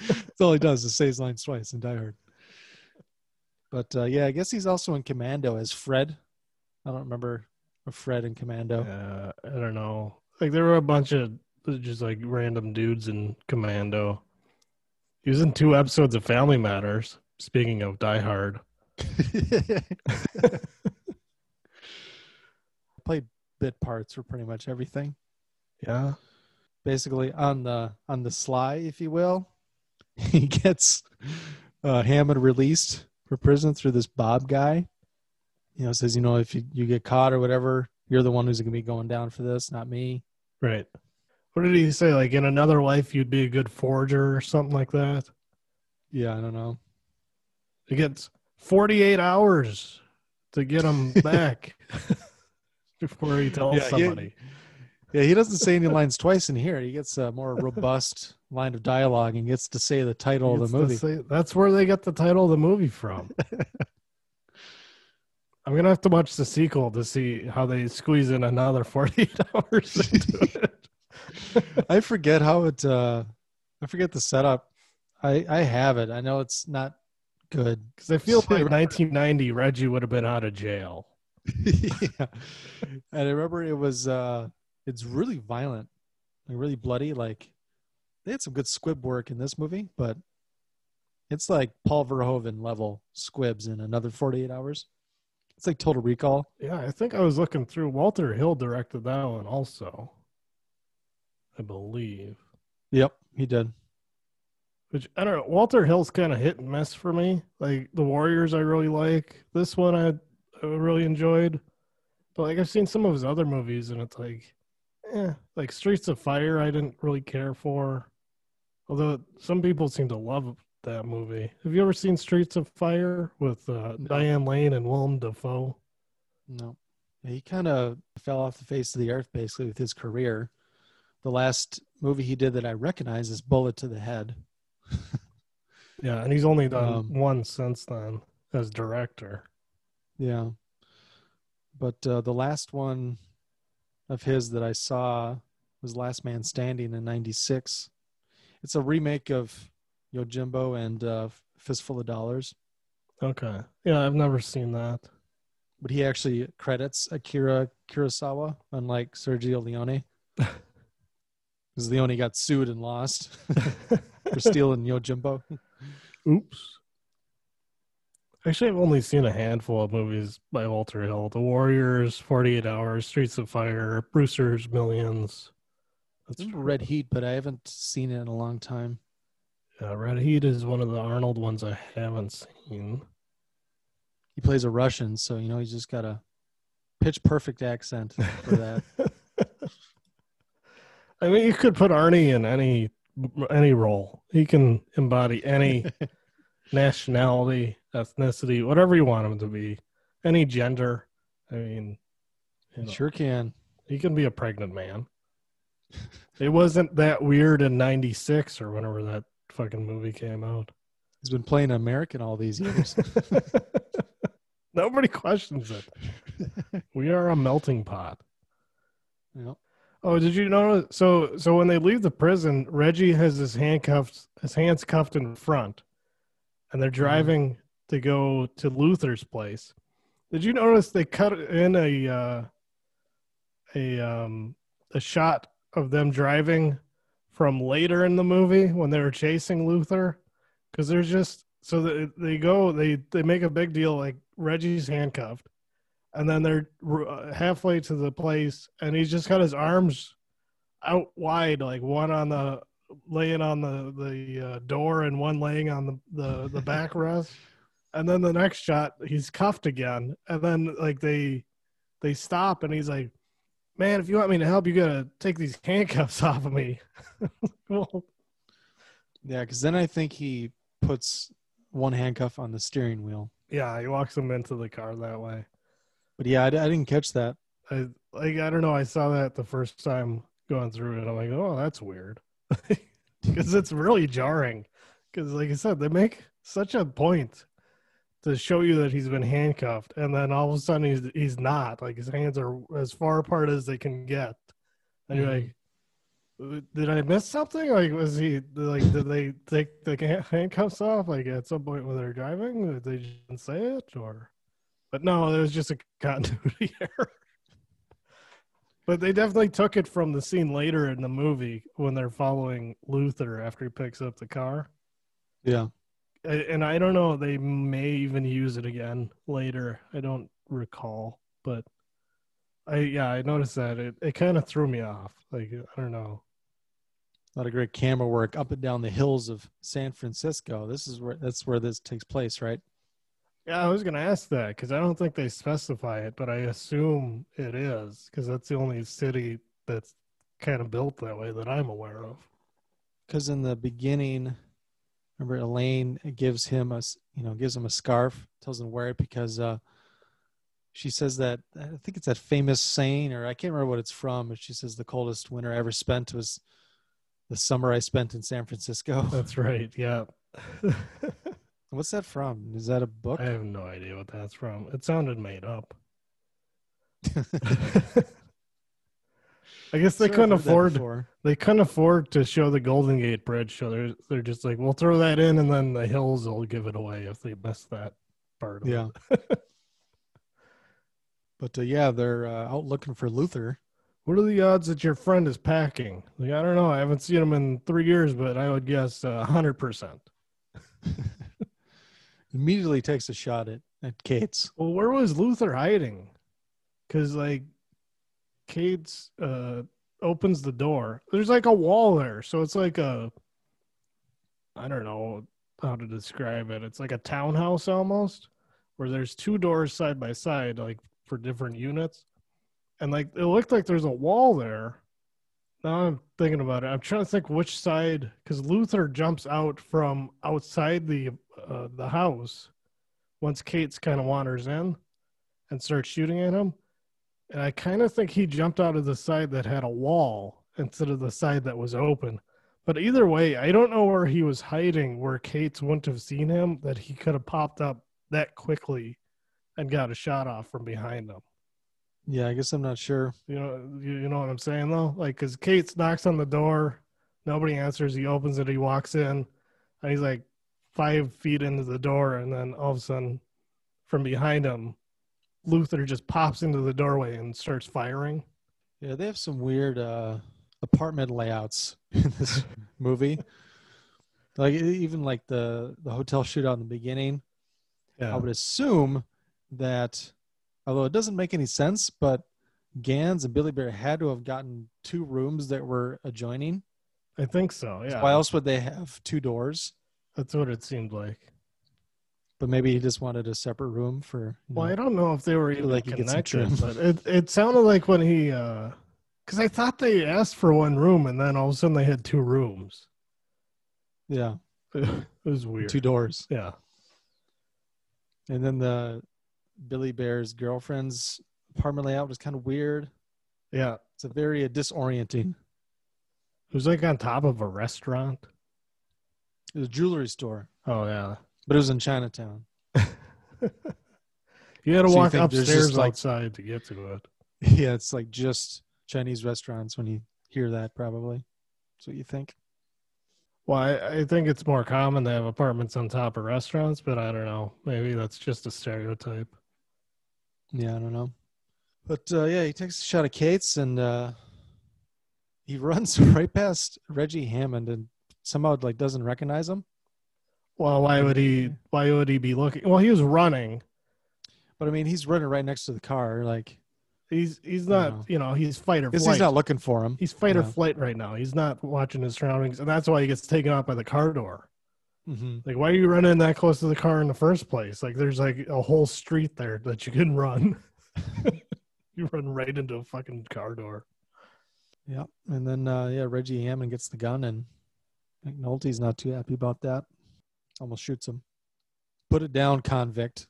That's all he does is say his lines twice in Die Hard. But uh, yeah, I guess he's also in Commando as Fred. I don't remember a Fred in Commando. Uh, I don't know. Like there were a bunch of just like random dudes in Commando. He was in two episodes of Family Matters. Speaking of Die Hard, *laughs* *laughs* Played bit parts for pretty much everything. yeah, Basically on the on the sly, if you will. *laughs* He gets uh, Hammond released for prison through this Bob guy. You know, says, you know, if you, you get caught or whatever, you're the one who's gonna be going down for this, not me. right. What did he say? Like in another life, you'd be a good forger or something like that. Yeah, I don't know. It gets 48 hours to get him *laughs* back before he tells Yeah, he- somebody. Yeah, he doesn't say any lines twice in here. He gets a more robust line of dialogue and gets to say the title of the movie. say- that's where they get the title of the movie from. *laughs* I'm gonna have to watch the sequel to see how they squeeze in another 48 *laughs* hours into it. I forget how it. uh I forget the setup. I I have it. I know it's not good. Because I feel *laughs* like 1990 Reggie would have been out of jail. *laughs* yeah. And I remember it was. uh It's really violent, like really bloody. Like they had some good squib work in this movie, but it's like Paul Verhoeven level squibs in another 48 hours. It's like Total Recall. Yeah, I think I was looking through. Walter Hill directed that one also. I believe. Yep, he did. Which I don't know. Walter Hill's kind of hit and miss for me. Like the Warriors, I really like. This one, I, I really enjoyed. But like I've seen some of his other movies, and it's like, eh, like Streets of Fire, I didn't really care for. Although some people seem to love that movie. Have you ever seen Streets of Fire with uh, Diane Lane and Willem Dafoe? No. He kind of fell off the face of the earth basically with his career. The last movie he did that I recognize is Bullet to the Head. *laughs* Yeah, and he's only done Um, one since then as director. Yeah. But uh, the last one of his that I saw was Last Man Standing in 96. It's a remake of Yojimbo and uh, Fistful of Dollars, Okay. Yeah, I've never seen that. but he actually credits Akira Kurosawa, unlike Sergio Leone. *laughs* Because Leone got sued and lost *laughs* *laughs* for stealing Yojimbo. Oops. Actually, I've only seen a handful of movies by Walter Hill: The Warriors, Forty Eight Hours, Streets of Fire, Brewster's Millions. That's Red Heat, but I haven't seen it in a long time. uh, Red Heat is one of the Arnold ones I haven't seen. He plays a Russian, so you know he's just got a pitch perfect accent for that. *laughs* I mean, you could put Arnie in any any role. He can embody any *laughs* nationality, ethnicity, whatever you want him to be, any gender. I mean, you know, sure can. he can be a pregnant man. It wasn't that weird in '96 or whenever that fucking movie came out. He's been playing American all these years. *laughs* Nobody questions it. *laughs* we are a melting pot. Yep. Oh, did you know? So, so when they leave the prison, Reggie has his handcuffs, his hands cuffed in front, and they're mm-hmm. driving to go to Luther's place. Did you notice they cut in a uh, a um, a shot of them driving from later in the movie when they were chasing Luther? Because there's just so they, they go they they make a big deal like Reggie's handcuffed, and then they're uh, halfway to the place, and he's just got his arms out wide, like one on the laying on the the uh, door and one laying on the the, the backrest. And then the next shot, he's cuffed again, and then like they they stop, and he's like, "Man, if you want me to help, you gotta take these *laughs* handcuffs off of me." *laughs* well, Yeah, because then I think he puts one handcuff on the steering wheel. yeah, he walks him into the car that way. But yeah, I didn't catch that. I like I don't know. I saw that the first time going through it. I'm like, oh, that's weird, *laughs* because it's really jarring. Because like I said, they make such a point to show you that he's been handcuffed, and then all of a sudden he's he's not. Like his hands are as far apart as they can get, and you're mm-hmm. like. Did I miss something? Like, was he like? Did they take the handcuffs off? Like at some point when they're driving, did they say it, or? But no, it was just a continuity *laughs* error. But they definitely took it from the scene later in the movie when they're following Luther after he picks up the car. Yeah. And I don't know, they may even use it again later. I don't recall, but I yeah, I noticed that it, it kind of threw me off. Like I don't know. A lot of great camera work up and down the hills of San Francisco. This is where that's where this takes place, right? Yeah, I was gonna ask that because I don't think they specify it, but I assume it is because that's the only city that's kind of built that way that I'm aware of. Because in the beginning, remember Elaine gives him a you know gives him a scarf, tells him to wear it because uh, she says that I think it's that famous saying, or I can't remember what it's from. But she says the coldest winter I ever spent was the summer I spent in San Francisco. *laughs* That's right. Yeah. What's that from? Is that a book? I have no idea what that's from. It sounded made up. *laughs* *laughs* I guess they couldn't afford they couldn't afford to show the Golden Gate Bridge, so they're they're just like, we'll throw that in, and then the hills will give it away if they miss that part. Of Yeah. *laughs* But uh, yeah, they're uh, out looking for Luther. What are the odds that your friend is packing? Like, I don't know. I haven't seen him in three years, but I would guess a hundred percent. *laughs* Immediately takes a shot at, at Cates. Well, where was Luther hiding? Because like, Cates uh opens the door. There's like a wall there, so it's like a. I don't know how to describe it. It's like a townhouse almost, where there's two doors side by side, like for different units, and like it looked like there's a wall there. Now I'm thinking about it. I'm trying to think which side, because Luther jumps out from outside the uh, the house once Cates kind of wanders in and starts shooting at him. And I kind of think he jumped out of the side that had a wall instead of the side that was open. But either way, I don't know where he was hiding where Cates wouldn't have seen him that he could have popped up that quickly and got a shot off from behind him. Yeah, I guess I'm not sure. You know, you, you know what I'm saying though? Like, cause Cates knocks on the door, nobody answers. He opens it, he walks in, and he's like five feet into the door, and then all of a sudden, from behind him, Luther just pops into the doorway and starts firing. Yeah, they have some weird uh, apartment layouts *laughs* in this *laughs* movie. Like even like the the hotel shootout in the beginning. Yeah, I would assume that, although it doesn't make any sense, but Ganz and Billy Bear had to have gotten two rooms that were adjoining. I think so. Yeah, Why else would they have two doors? that's what it seemed like. But maybe he just wanted a separate room for. Well, know, I don't know if they were even like you get some connected, but it it sounded like when he, uh because I thought they asked for one room, and then all of a sudden they had two rooms. yeah, *laughs* It was weird. two doors. Yeah. And then the Billy Bear's girlfriend's apartment layout was kind of weird. Yeah. It's a very uh, disorienting. It was like on top of a restaurant. It was a jewelry store, Oh yeah. But it was in Chinatown. *laughs* You had to So walk upstairs like- outside to get to it. *laughs* yeah, it's like just Chinese restaurants when you hear that, probably. That's what you think. Well, I, I think it's more common to have apartments on top of restaurants, but I don't know. Maybe that's just a stereotype. Yeah, I don't know. But uh, yeah, he takes a shot at Cates and uh, he *laughs* runs right past Reggie Hammond and somehow like doesn't recognize him. Well, why would he? Why would he be looking? Well, he was running. But I mean, he's running right next to the car. Like, He's he's not. know. You know, he's fight or flight. he's not looking for him. He's fight or flight right now. He's not watching his surroundings, and that's why he gets taken out by the car door. hmm Like, why are you running that close to the car in the first place? Like, there's like a whole street there that you can run. *laughs* you run right into a fucking car door. Yeah. And then, uh, yeah, Reggie Hammond gets the gun and McNulty's not too happy about that. Almost shoots him. Put it down, convict.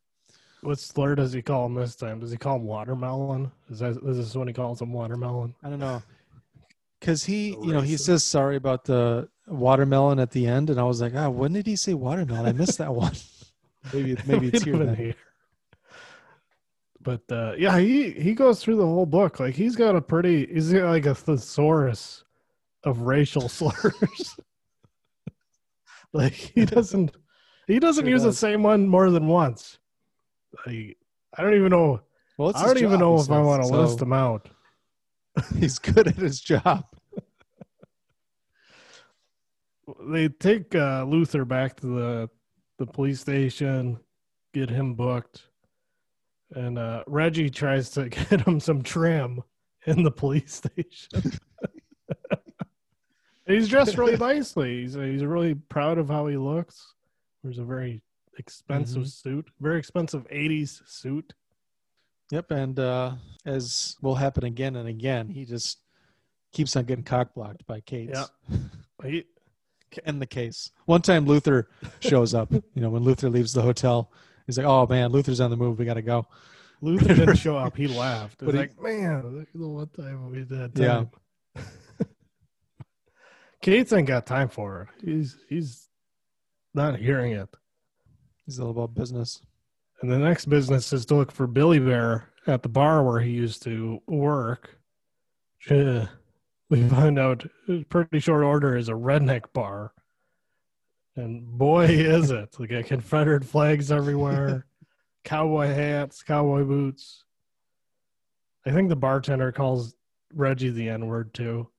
What slur does he call him this time? Does he call him watermelon? Is that is this when he calls him watermelon? I don't know. Because he, you know, he says sorry about the watermelon at the end. And I was like, ah, when did he say watermelon? I missed that *laughs* one. maybe, *laughs* maybe it's here. have been then. here. But uh, yeah, he he goes through the whole book. Like he's got a pretty. He's got like a thesaurus of racial *laughs* slurs. *laughs* like he *laughs* doesn't. He doesn't Sure use the same one more than once. Like, I don't even know. Well, I don't even know if I want to so list them out. *laughs* He's good at his job. they take uh, Luther back to the the police station, get him booked, and uh, Reggie tries to get him some trim in the police station. He's dressed really nicely. He's he's really proud of how he looks. There's a very expensive suit, very expensive '80s suit. Yep. And uh, as will happen again and again, he just keeps on getting cock blocked by Kate. Yeah. *laughs* He, in the case. One time Luther shows up, you know, when Luther leaves the hotel, he's like, "Oh man, Luther's on the move. We got to go." Luther didn't *laughs* show up. He laughed. It But was he- like, man, look at the one time we did. Yeah. Time. Cates ain't got time for it. He's he's not hearing it. He's all about business. And the next business is to look for Billy Bear at the bar where he used to work. Yeah. We find out pretty short order is a redneck bar. And boy *laughs* is it. We got Confederate flags everywhere, *laughs* cowboy hats, cowboy boots. I think the bartender calls Reggie the N word too.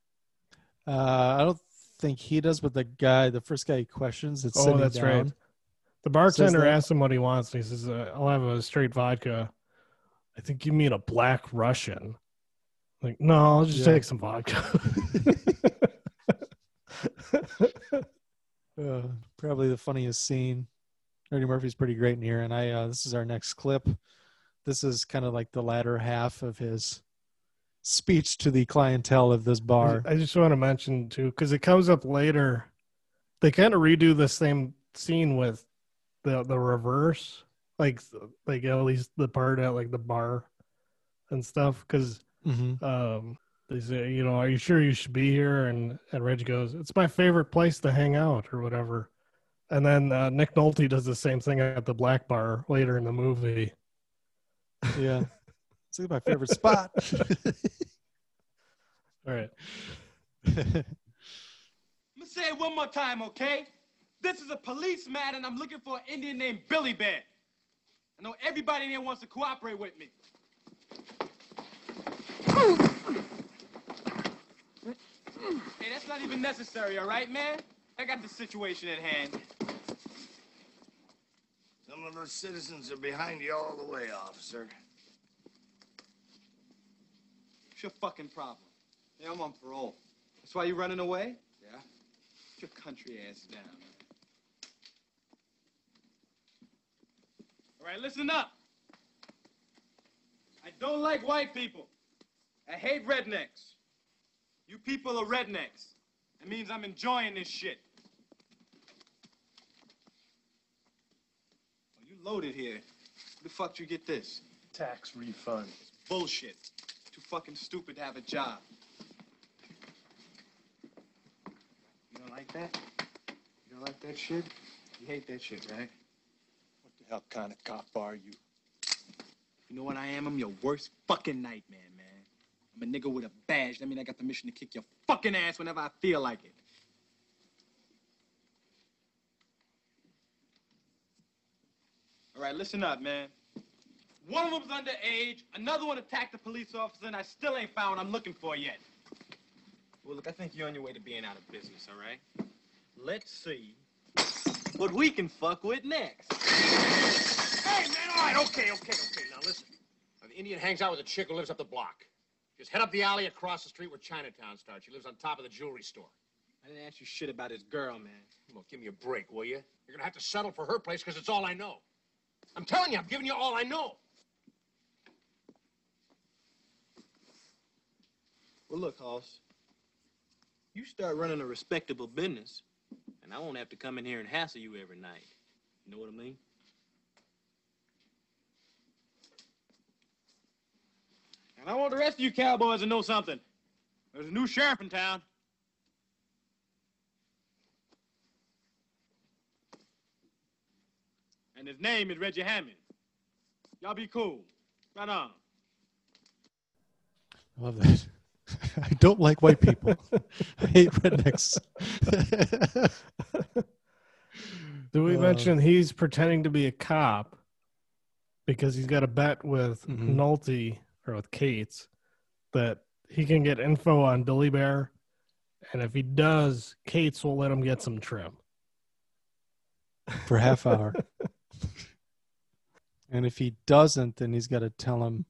Uh, I don't think he does, but the guy, the first guy he questions, it's Oh, that's down. right. The bartender asks him what he wants, and he says, uh, "I'll have a straight vodka." I think you mean a black Russian. Like, no, I'll just Yeah. take some vodka. *laughs* Uh, probably the funniest scene. Eddie Murphy's pretty great in here, and I. Uh, this is our next clip. This is kind of like the latter half of his speech to the clientele of this bar. I just want to mention too, because it comes up later. They kind of redo the same scene with the the reverse, like like at least the part at like the bar and stuff. Because hmm um, they say, you know, are you sure you should be here? And and Reggie goes, it's my favorite place to hang out or whatever. And then uh, Nick Nolte does the same thing at the black bar later in the movie. Yeah. *laughs* It's like my favorite spot. *laughs* All right. Let me say it one more time, okay? This is a policeman, and I'm looking for an Indian named Billy Bear. I know everybody in here wants to cooperate with me. Hey, that's not even necessary, all right, man? I got the situation at hand. Some of us citizens are behind you all the way, officer. What's your fucking problem? Yeah, I'm on parole. That's why you're running away? Yeah. Put your country ass down. All right, listen up. I don't like white people. I hate rednecks. You people are rednecks. That means I'm enjoying this shit. Oh, you loaded here. Where the fuck you get this? Tax refund. It's bullshit. Too fucking stupid to have a job. You don't like that? You don't like that shit? You hate that shit, right? What the hell kind of cop are you? You know what I am? I'm your worst fucking nightmare, man. I'm a nigga with a badge. That means I got permission to kick your fucking ass whenever I feel like it. All right, listen up, man. One of them's underage, another one attacked a police officer, and I still ain't found what I'm looking for yet. Well, look, I think you're on your way to being out of business, all right? Let's see what we can fuck with next. Hey, man, all right, okay, okay, okay. Now listen. Now, the Indian hangs out with a chick who lives up the block. Just head up the alley across the street where Chinatown starts. She lives on top of the jewelry store. I didn't ask you shit about his girl, man. Well, give me a break, will you? You're gonna have to settle for her place because it's all I know. I'm telling you, I'm giving you all I know. Well, look, Hoss. You start running a respectable business, and I won't have to come in here and hassle you every night. You know what I mean? And I want the rest of you cowboys to know something. There's a new sheriff in town. And his name is Reggie Hammond. Y'all be cool. Right on. I love that. *laughs* I don't like white people. I hate rednecks. *laughs* Do we Uh, mention he's pretending to be a cop because he's got a bet with Mhm. Nolte or with Cates that he can get info on Billy Bear, and if he does, Cates will let him get some trim. for half hour. *laughs* and if he doesn't, then he's got to tell him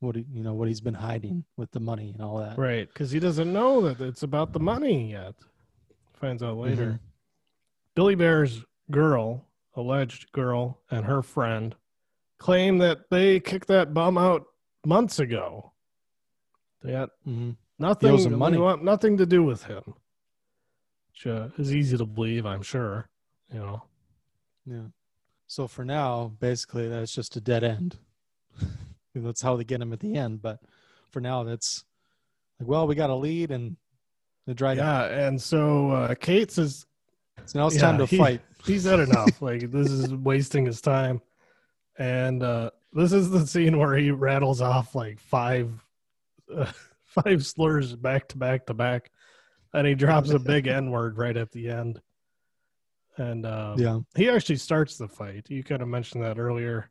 what he, you know what he's been hiding with the money and all that. Right, because he doesn't know that it's about the money yet. Finds out later. Mhm. Billy Bear's girl, alleged girl, and her friend claim that they kicked that bum out months ago. They had hmm nothing. money. want nothing to do with him, which uh, is easy to believe. I'm sure. You know. Yeah. So for now, basically, that's just a dead end. *laughs* that's how they get him at the end. But for now, that's like, well, we got a lead and the dry. Yeah, and so uh, Cates is So now it's Yeah, time to he- fight. He's had enough. *laughs* like this is wasting his time. And uh this is the scene where he rattles off like five uh, *laughs* five slurs back to back to back and he drops a big n word right at the end. And uh Yeah. he actually starts the fight. You kind of mentioned that earlier.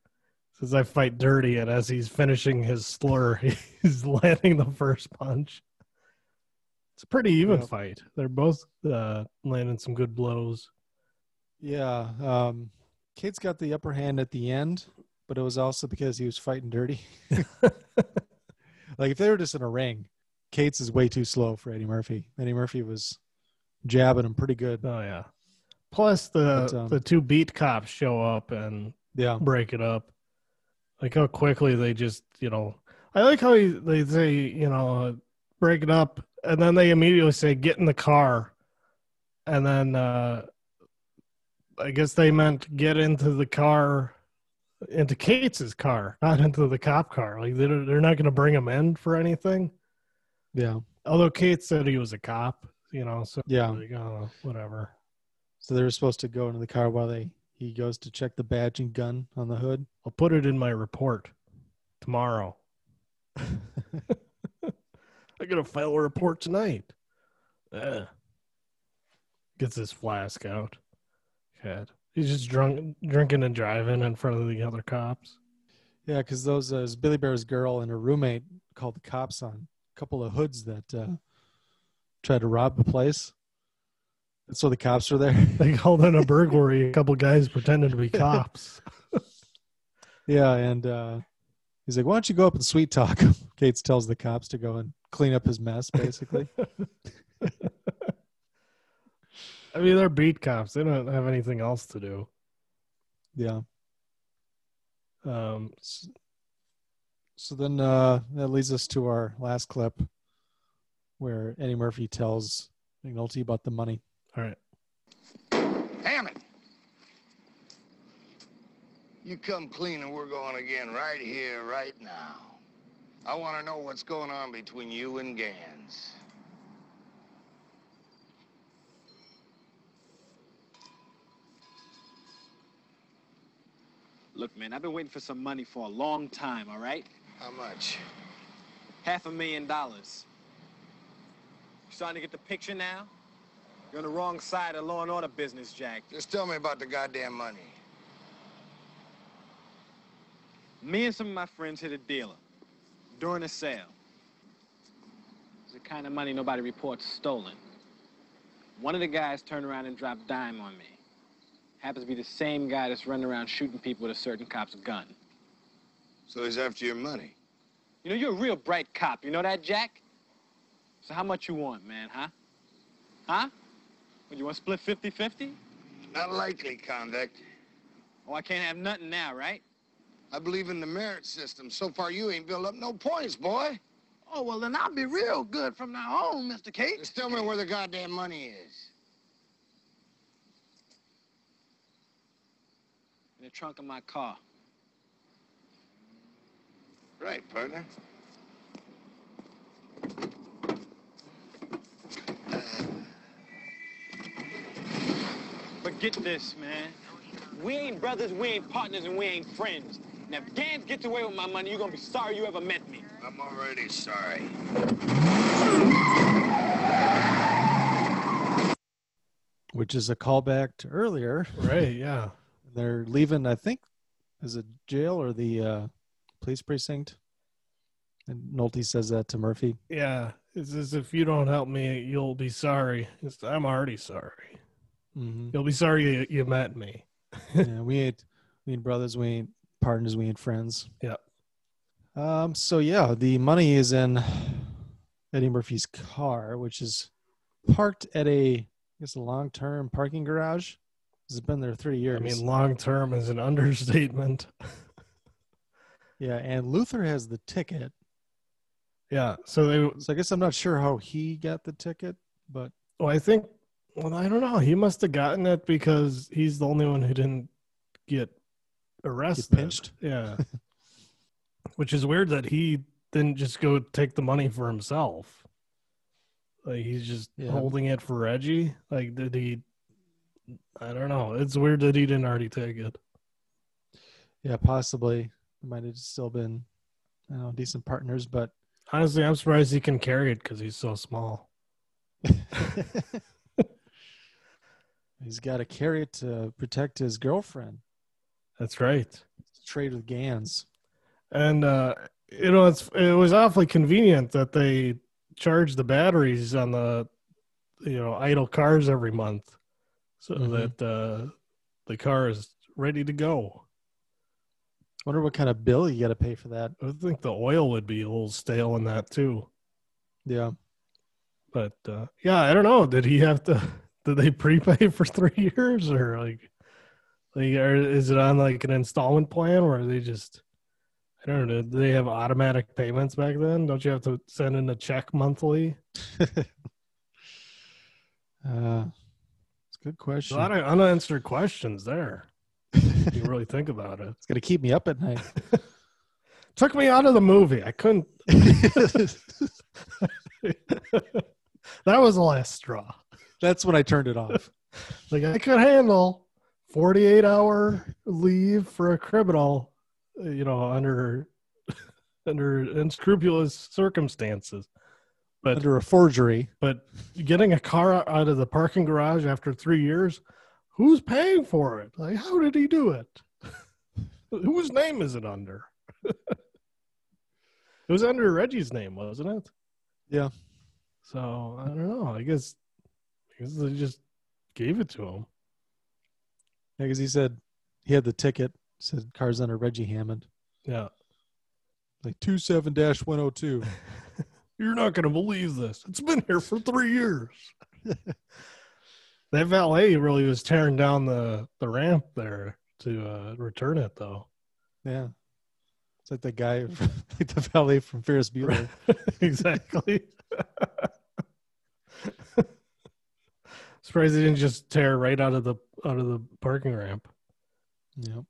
Says I fight dirty and as he's finishing his slur, *laughs* he's landing the first punch. It's a pretty even fight. They're both uh landing some good blows. Yeah. Um, Cates got the upper hand at the end, but it was also because he was fighting dirty. *laughs* like if they were just in a ring, Cates is way too slow for Eddie Murphy. Eddie Murphy was jabbing him pretty good. Oh yeah. Plus the But, um, the two beat cops show up and Yeah. break it up. Like how quickly they just you know. I like how he, they say you know break it up and then they immediately say get in the car, and then uh I guess they meant get into the car, into Kate's car, not into the cop car. Like they're they're not going to bring him in for anything. Yeah. Although Kate said he was a cop, you know, so Yeah. like, oh, whatever. So they were supposed to go into the car while they he goes to check the badge and gun on the hood. I'll put it in my report tomorrow. *laughs* I gotta file a report tonight. Ugh. Gets his flask out. God. He's just drunk, drinking and driving in front of the other cops. Yeah, because those uh, Billy Bear's girl and her roommate called the cops on a couple of hoods that uh, tried to rob the place. So the cops were there. *laughs* They called in a burglary. A couple guys pretending to be cops. *laughs* yeah, and uh, he's like, "Why don't you go up and sweet talk?" him?" *laughs* Cates tells the cops to go and clean up his mess, basically. I mean, they're beat cops. They don't have anything else to do. yeah. Um, So then uh, that leads us to our last clip, where Eddie Murphy tells McNulty about the money. All right. Hammond. You come clean and we're going again right here, right now. I want to know what's going on between you and Ganz. Look, man, I've been waiting for some money for a long time, all right? How much? Half a million dollars. You starting to get the picture now? You're on the wrong side of law and order business, Jack. Just tell me about the goddamn money. Me and some of my friends hit a dealer during a sale. It's the kind of money nobody reports stolen. One of the guys turned around and dropped dime on me. Happens to be the same guy that's running around shooting people with a certain cop's gun. So he's after your money. You know, you're a real bright cop. You know that, Jack? So how much you want, man, huh? Huh? What, you want to split 50-50? Not likely, convict. Oh, I can't have nothing now, right? I believe in the merit system. So far, you ain't built up no points, boy. Oh, well, then I'll be real good from now on, Mr. Kate. Just tell me where the goddamn money is. In the trunk of my car. Right, partner. But get this, man. We ain't brothers, we ain't partners, and we ain't friends. Now, if Ganz gets away with my money, you're gonna be sorry you ever met me. I'm already sorry. which is a callback to earlier. Right. Yeah. *laughs* They're leaving, I think, is it jail or the uh, police precinct? And Nolte says that to Murphy. Yeah. It's as if you don't help me, you'll be sorry. It's, I'm already sorry. Mm-hmm. You'll be sorry you, you met me. yeah, we ain't we ain't brothers, we ain't partners, we ain't friends. Yeah. Um. So yeah, the money is in Eddie Murphy's car, which is parked at a I guess a long term parking garage. It's been there three years. I mean, long term is an *laughs* understatement. yeah, and Luther has the ticket. Yeah. So they, So I guess I'm not sure how he got the ticket, but well, I think, well, I don't know. He must have gotten it because he's the only one who didn't get arrested. pinched? Yeah. *laughs* Which is weird that he didn't just go take the money for himself. Like he's just Yeah. holding it for Reggie. Like, did he? I don't know. It's weird that he didn't already take it. yeah, possibly might have still been, I don't know, decent partners, but Honestly, I'm surprised he can carry it because he's so small. *laughs* he's got to carry it to protect his girlfriend. That's right. Trade with Ganz. And uh, you know, it's it was awfully convenient that they charge the batteries on the you know idle cars every month, so Mhm. that uh, the car is ready to go. Wonder what kind of bill you got to pay for that. I think the oil would be a little stale in that too. Yeah. But uh, yeah, I don't know. Did he have to? Did they prepay for three *laughs* years or like, like, or is it on like an installment plan where they just? I don't know. Did they have automatic payments back then? Don't you have to send in a check monthly? *laughs* Uh, it's a good question. A lot of unanswered questions there. if you really think about it. *laughs* It's gonna keep me up at night. took me out of the movie. I couldn't. that was the last straw. That's when I turned it off. *laughs* Like I could handle 48 hour leave for a criminal, you know, under *laughs* under unscrupulous circumstances. But Under a forgery. but getting a car out of the parking garage after three years, who's paying for it? Like, how did he do it? *laughs* Whose name is it under? it was under Reggie's name, wasn't it? Yeah. So I don't know. I guess, Guess they just gave it to him. Yeah, because he said he had the ticket. Said cars under Reggie Hammond. Yeah. Like two seven dash one oh two. *laughs* You're not going to believe this. It's been here for three years. *laughs* that valet really was tearing down the, the ramp there to uh, return it, though. Yeah. It's like the guy, *laughs* like the valet from Ferris Bueller. exactly. Surprised he didn't just tear right out of the out of the parking ramp. Yep.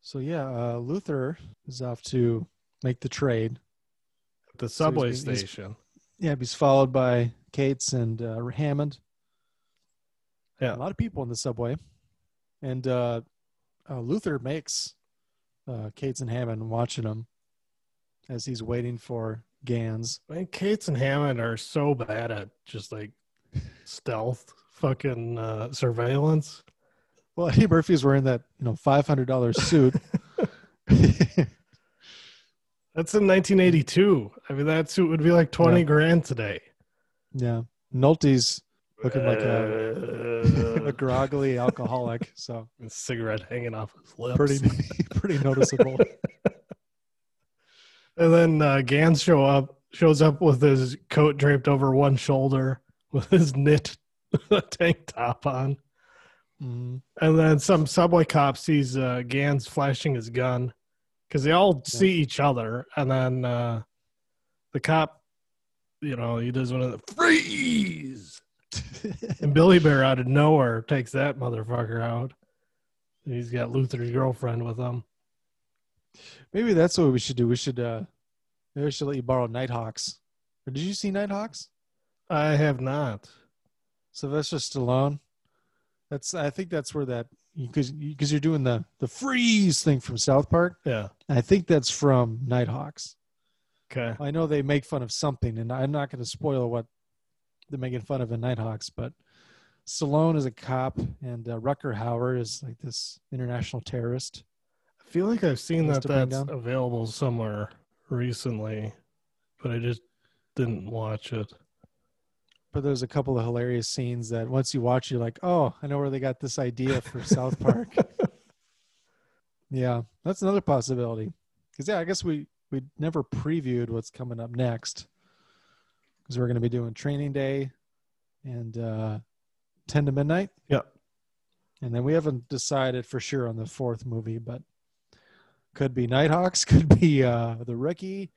So yeah, uh, Luther is off to make the trade. At the subway he's- he's- station. Yeah, he's followed by Cates and uh, Hammond. Yeah. a lot of people in the subway, and uh, uh, Luther makes uh, Cates and Hammond watching him as he's waiting for Ganz. I mean, Cates and Hammond are so bad at just like stealth fucking uh, surveillance. Well, Eddie Murphy's wearing that you know five hundred dollars suit. *laughs* That's in 1982. I mean, that suit would be like 20 Yeah. grand today. yeah, Nolte's looking like a, a groggly alcoholic, so *laughs* A cigarette hanging off his lips. pretty *laughs* pretty noticeable. And then uh, Ganz show up shows up with his coat draped over one shoulder with his knit *laughs* tank top on. Mhm. And then some subway cop sees uh, Ganz flashing his gun because they all see each other. And then uh, the cop, you know, he does one of the freeze. *laughs* and Billy Bear out of nowhere takes that motherfucker out. He's got Luther's girlfriend with him. Maybe that's what we should do. We should uh maybe I should let you borrow Nighthawks. Or did you see Nighthawks? I have not. Sylvester Stallone. That's I think that's where that because because you're doing the the freeze thing from South Park. Yeah. I think that's from Nighthawks. Okay. I know they make fun of something, and I'm not going to spoil what they're making fun of in Nighthawks, but Stallone is a cop, and uh, Rutger Hauer is like this international terrorist. I feel like I've seen that that's down. available somewhere recently, but I just didn't watch it. But there's a couple of hilarious scenes that once you watch, you're like, oh, I know where they got this idea for South Park. *laughs* yeah, that's another possibility. Because yeah, I guess we we never previewed what's coming up next. Because we're going to be doing Training Day and uh, Ten to Midnight. Yep. And then we haven't decided for sure on the fourth movie, but could be Nighthawks, *laughs* could be uh, the Rookie,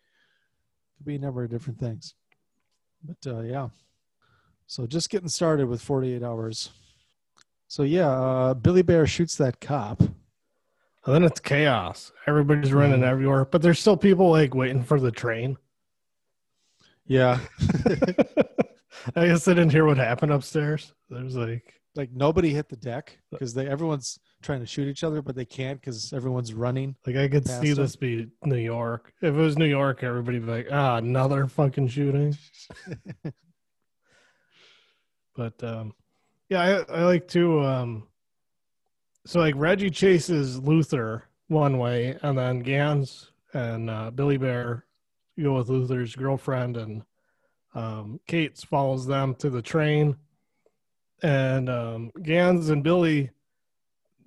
could be a number of different things. But uh, yeah, so just getting started with 48 hours. So yeah, uh, Billy Bear shoots that cop. And then it's chaos. Everybody's running everywhere, but there's still people like waiting for the train. Yeah, *laughs* I guess they didn't hear what happened upstairs. There's like, like nobody hit the deck because they everyone's trying to shoot each other, but they can't because everyone's running. like I could see them. this be New York. If it was New York, everybody'd be like, ah, another fucking shooting. *laughs* but um, yeah, I, I like to. Um, so like Reggie chases Luther one way, and then Ganz and uh, Billy Bear go with Luther's girlfriend, and um, Cates follows them to the train, and um, Ganz and Billy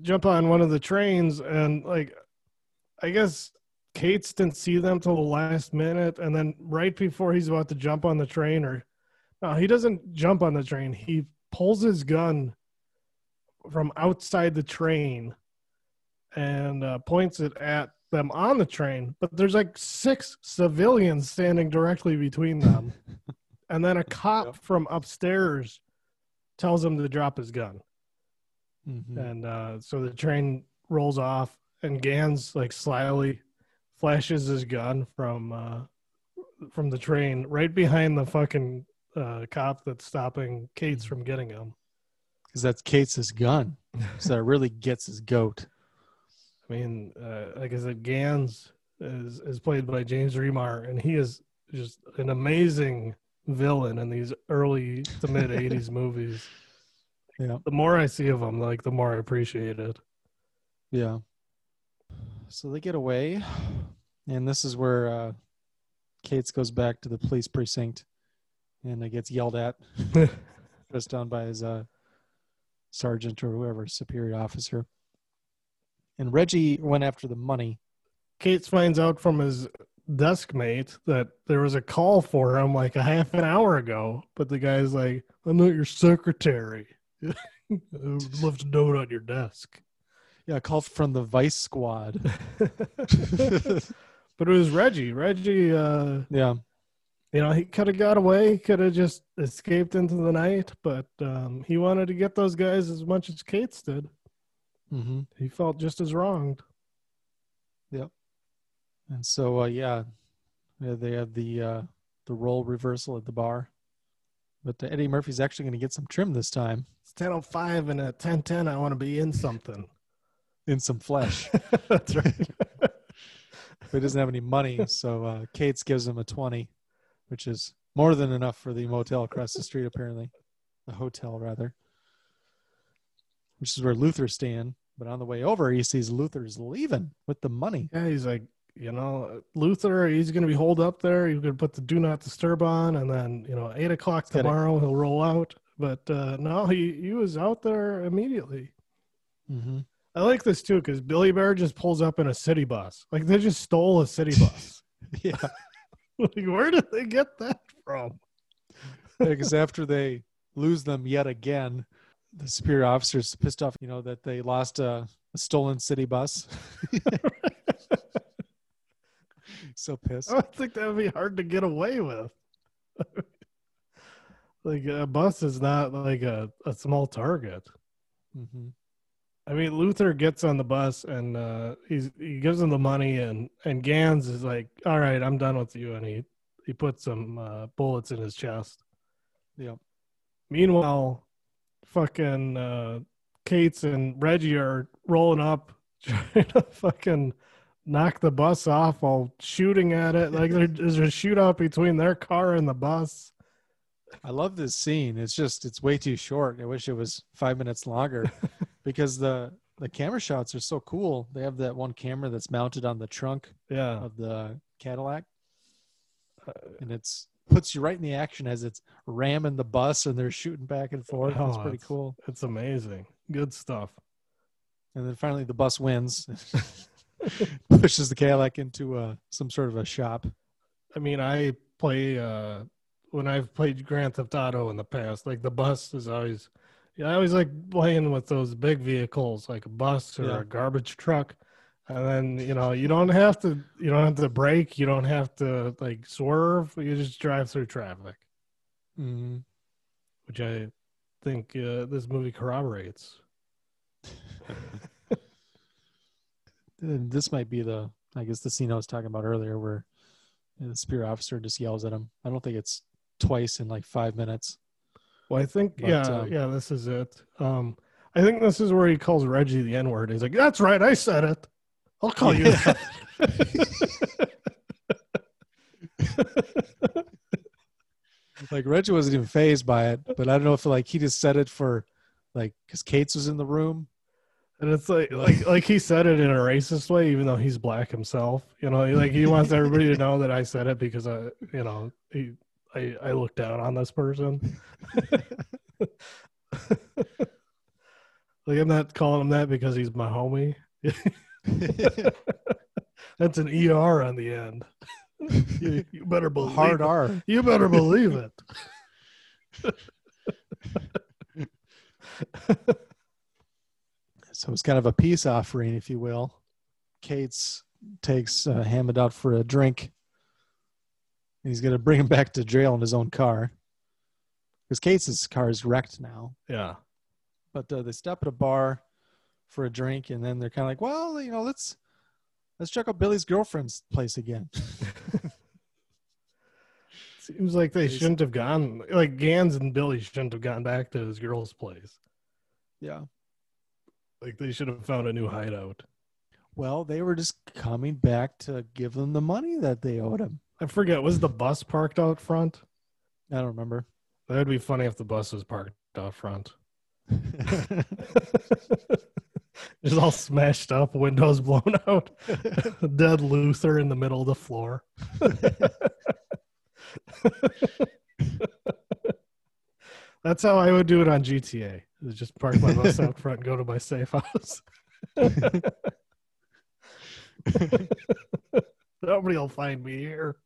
jump on one of the trains, and like, I guess Cates didn't see them till the last minute, and then right before he's about to jump on the train, or no, he doesn't jump on the train. He pulls his gun from outside the train and uh, points it at them on the train. But there's like six civilians standing directly between them, *laughs* and then a cop from upstairs tells him to drop his gun. Mhm. And uh, so the train rolls off, and Ganz like slyly flashes his gun from uh, from the train right behind the fucking uh, cop that's stopping Cates from getting him. Because that's Kate's gun. *laughs* so it really gets his goat. I mean, uh, like I said, Ganz is is played by James Remar, and he is just an amazing villain in these early to mid *laughs* '80s movies. Yeah. The more I see of him, like the more I appreciate it. Yeah. So they get away, and this is where uh, Cates goes back to the police precinct, and it gets yelled at, *laughs* just down by his uh, sergeant or whoever, superior officer. And Reggie went after the money. Cates finds out from his desk mate that there was a call for him like a half an hour ago, but the guy's like, "I'm not your secretary." I *laughs* left a note on your desk. Yeah, a call from the Vice Squad. *laughs* but it was Reggie. Reggie, uh, yeah, you know, he could have got away, could have just escaped into the night, but um, he wanted to get those guys as much as Cates did. Mm-hmm. He felt just as wronged. Yep. And so, uh, yeah, yeah, they had the uh, the role reversal at the bar, but uh, Eddie Murphy's actually going to get some trim this time. It's ten oh five and at ten ten. I want to be in something, in some flesh. *laughs* That's right. *laughs* but he doesn't have any money, so uh, Cates gives him a twenty, which is more than enough for the motel across the street. Apparently, the hotel rather, which is where Luther's staying. But on the way over, he sees Luther's leaving with the money. Yeah, he's like, you know, Luther, he's going to be holed up there. He's going to put the do not disturb on, and then you know, eight o'clock tomorrow he'll roll out. But uh, no, he he was out there immediately. Mm-hmm. I like this too because Billy Bear just pulls up in a city bus. Like they just stole a city bus. *laughs* yeah, *laughs* like where did they get that from? because after they lose them yet again, the superior officer's pissed off. You know that they lost a, a stolen city bus. *laughs* *laughs* so pissed. I think that would be hard to get away with. like a bus is not like a, a small target. Mm-hmm. I mean, Luther gets on the bus and uh, he's he gives him the money, and and Ganz is like, "All right, I'm done with you," and he he puts some uh, bullets in his chest. Yeah. Meanwhile, fucking uh, Cates and Reggie are rolling up, *laughs* trying to fucking knock the bus off while shooting at it. Like there- *laughs* there's a shootout between their car and the bus. I love this scene. It's just it's way too short. I wish it was five minutes longer *laughs* because the the camera shots are so cool. They have that one camera that's mounted on the trunk Yeah, of the Cadillac, and it's puts you right in the action as it's ramming the bus and they're shooting back and forth. Oh, it's pretty it's- cool. it's amazing. Good stuff. And then finally the bus wins, *laughs* *laughs* pushes the Cadillac into uh, some sort of a shop. I mean, I play uh when I've played Grand Theft Auto in the past. Like the bus is always, yeah, I always like playing with those big vehicles, like a bus or Yeah. a garbage truck. And then you know you don't have to you don't have to brake, you don't have to like swerve. You just drive through traffic, Mm-hmm. which I think uh, this movie corroborates. *laughs* This might be the I guess the scene I was talking about earlier where the spear officer just yells at him. I don't think it's twice in like five minutes. Well, I think But, yeah, um, yeah, this is it. Um, I think this is where he calls Reggie the N word. He's like, "That's right, I said it. I'll call you Yeah. *laughs* *laughs* like Reggie wasn't even phased by it, but I don't know if like he just said it for like because Cates was in the room. And it's like like like he said it in a racist way, even though he's black himself. You know, like he wants everybody to know that I said it because I, you know, he I I look down on this person. *laughs* like I'm not calling him that because he's my homie. *laughs* That's an ER on the end. you, you better believe Hard it. R. *laughs* You better believe it. So it's kind of a peace offering, if you will. Cates takes uh, Hammond out for a drink. He's going to bring him back to jail in his own car. Because Cates' car is wrecked now. Yeah. But uh, they stop at a bar for a drink, and then they're kind of like, well, you know, let's Let's check out Billy's girlfriend's place again. *laughs* Seems like they shouldn't have gone. Like Ganz and Billy shouldn't have gone back to his girl's place. yeah. Like they should have found a new hideout. Well, they were just coming back to give them the money that they owed him. I forget. Was the bus parked out front? I don't remember. That'd be funny if the bus was parked out front. *laughs* Just all smashed up, windows blown out, *laughs* dead Luther in the middle of the floor. *laughs* That's how I would do it on GTA. Is just park my bus out front, and go to my safe house. Nobody will find me here.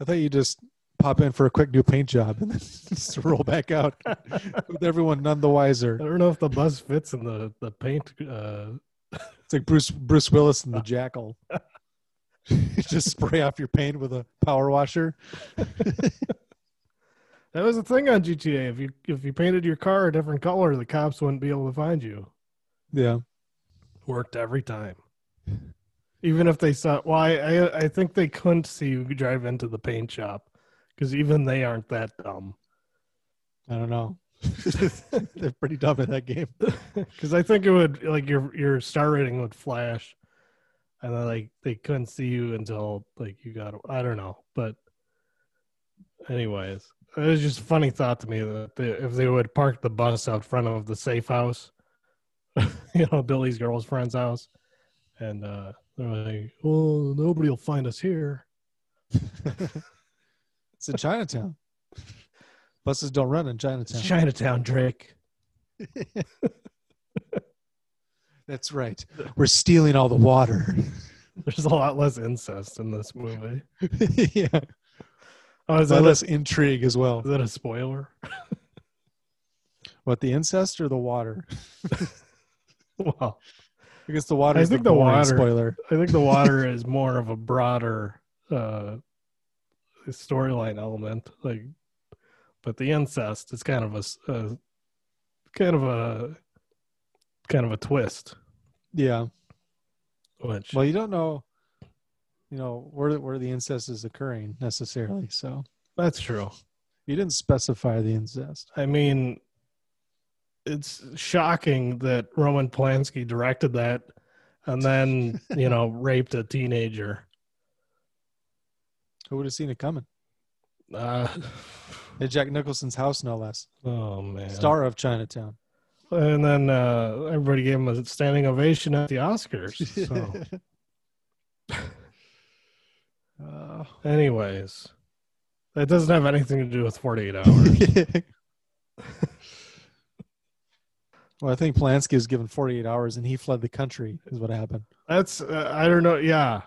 I thought you just pop in for a quick new paint job and then *laughs* just roll back out with everyone none the wiser. I don't know if the bus fits in the the paint. Uh, It's like Bruce Bruce Willis and the *laughs* Jackal. *laughs* just spray off your paint with a power washer. that was the thing on GTA. If you if you painted your car a different color, the cops wouldn't be able to find you. Yeah. Worked every time. Even if they saw, well, I I, I think they couldn't see you drive into the paint shop because even they aren't that dumb. I don't know. *laughs* *laughs* They're pretty dumb at that game. *laughs* Because I think it would like your your star rating would flash, and then like they couldn't see you until like you got. I don't know, but anyways, it was just a funny thought to me that they, if they would park the bus out front of the safe house, you know, Billy's girlfriend's house, and uh they're like, "Well, nobody will find us here." *laughs* It's in Chinatown. Buses don't run in Chinatown. It's Chinatown, Drake. *laughs* That's right. We're stealing all the water. *laughs* There's a lot less incest in this movie. yeah. Oh, is A lot that less a, intrigue as well. is that a spoiler? What the incest or the water? well, I guess the water I think the, the water- spoiler. I think the water *laughs* is more of a broader uh storyline element, like, but the incest is kind of a, kind of a kind of a twist. Yeah. Which Well, you don't know, you know, where where the incest is occurring necessarily. So that's true. you didn't specify the incest. I mean, it's shocking that Roman Polanski directed that and then you know *laughs* raped a teenager. Who would have seen it coming? Uh, At Jack Nicholson's house, no less. oh man, Star of Chinatown. And then uh, everybody gave him a standing ovation at the Oscars. So, Uh, *laughs* *laughs* anyways, that doesn't have anything to do with 48 hours. Well, I think Polanski was given 48 hours and he fled the country, is what happened. That's uh, I don't know. Yeah,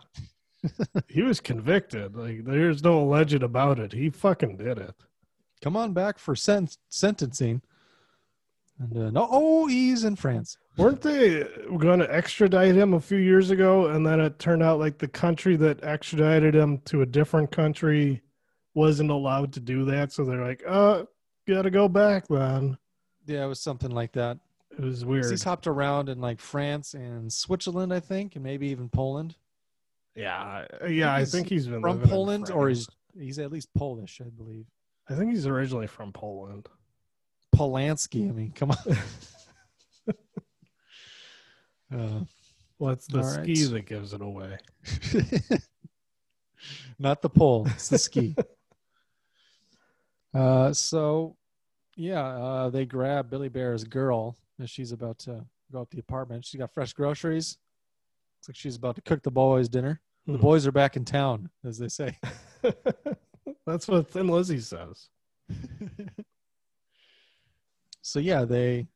*laughs* he was convicted. Like, there's no alleged about it. He fucking did it. Come on back for sen- sentencing. And uh, no, oh, he's in France. Weren't they going to extradite him a few years ago, and then it turned out like the country that extradited him to a different country wasn't allowed to do that, so they're like, "Uh, gotta go back then." Yeah, it was something like that. It was 'Cause weird. He's hopped around in like France and Switzerland, I think, and maybe even Poland. Yeah, yeah. I think he's been from Poland, or he's he's at least Polish, I believe. I think he's originally from Poland. Polanski. I mean, come on. *laughs* uh, Well, it's the ski right. that gives it away. *laughs* not the pole, it's the ski. *laughs* Uh, so, yeah, uh, they grab Billy Bear's girl as she's about to go up the apartment. She's got fresh groceries. Looks like she's about to cook the boys dinner. The Mhm. boys are back in town, as they say. *laughs* That's what Thin Lizzy says. *laughs* So yeah, they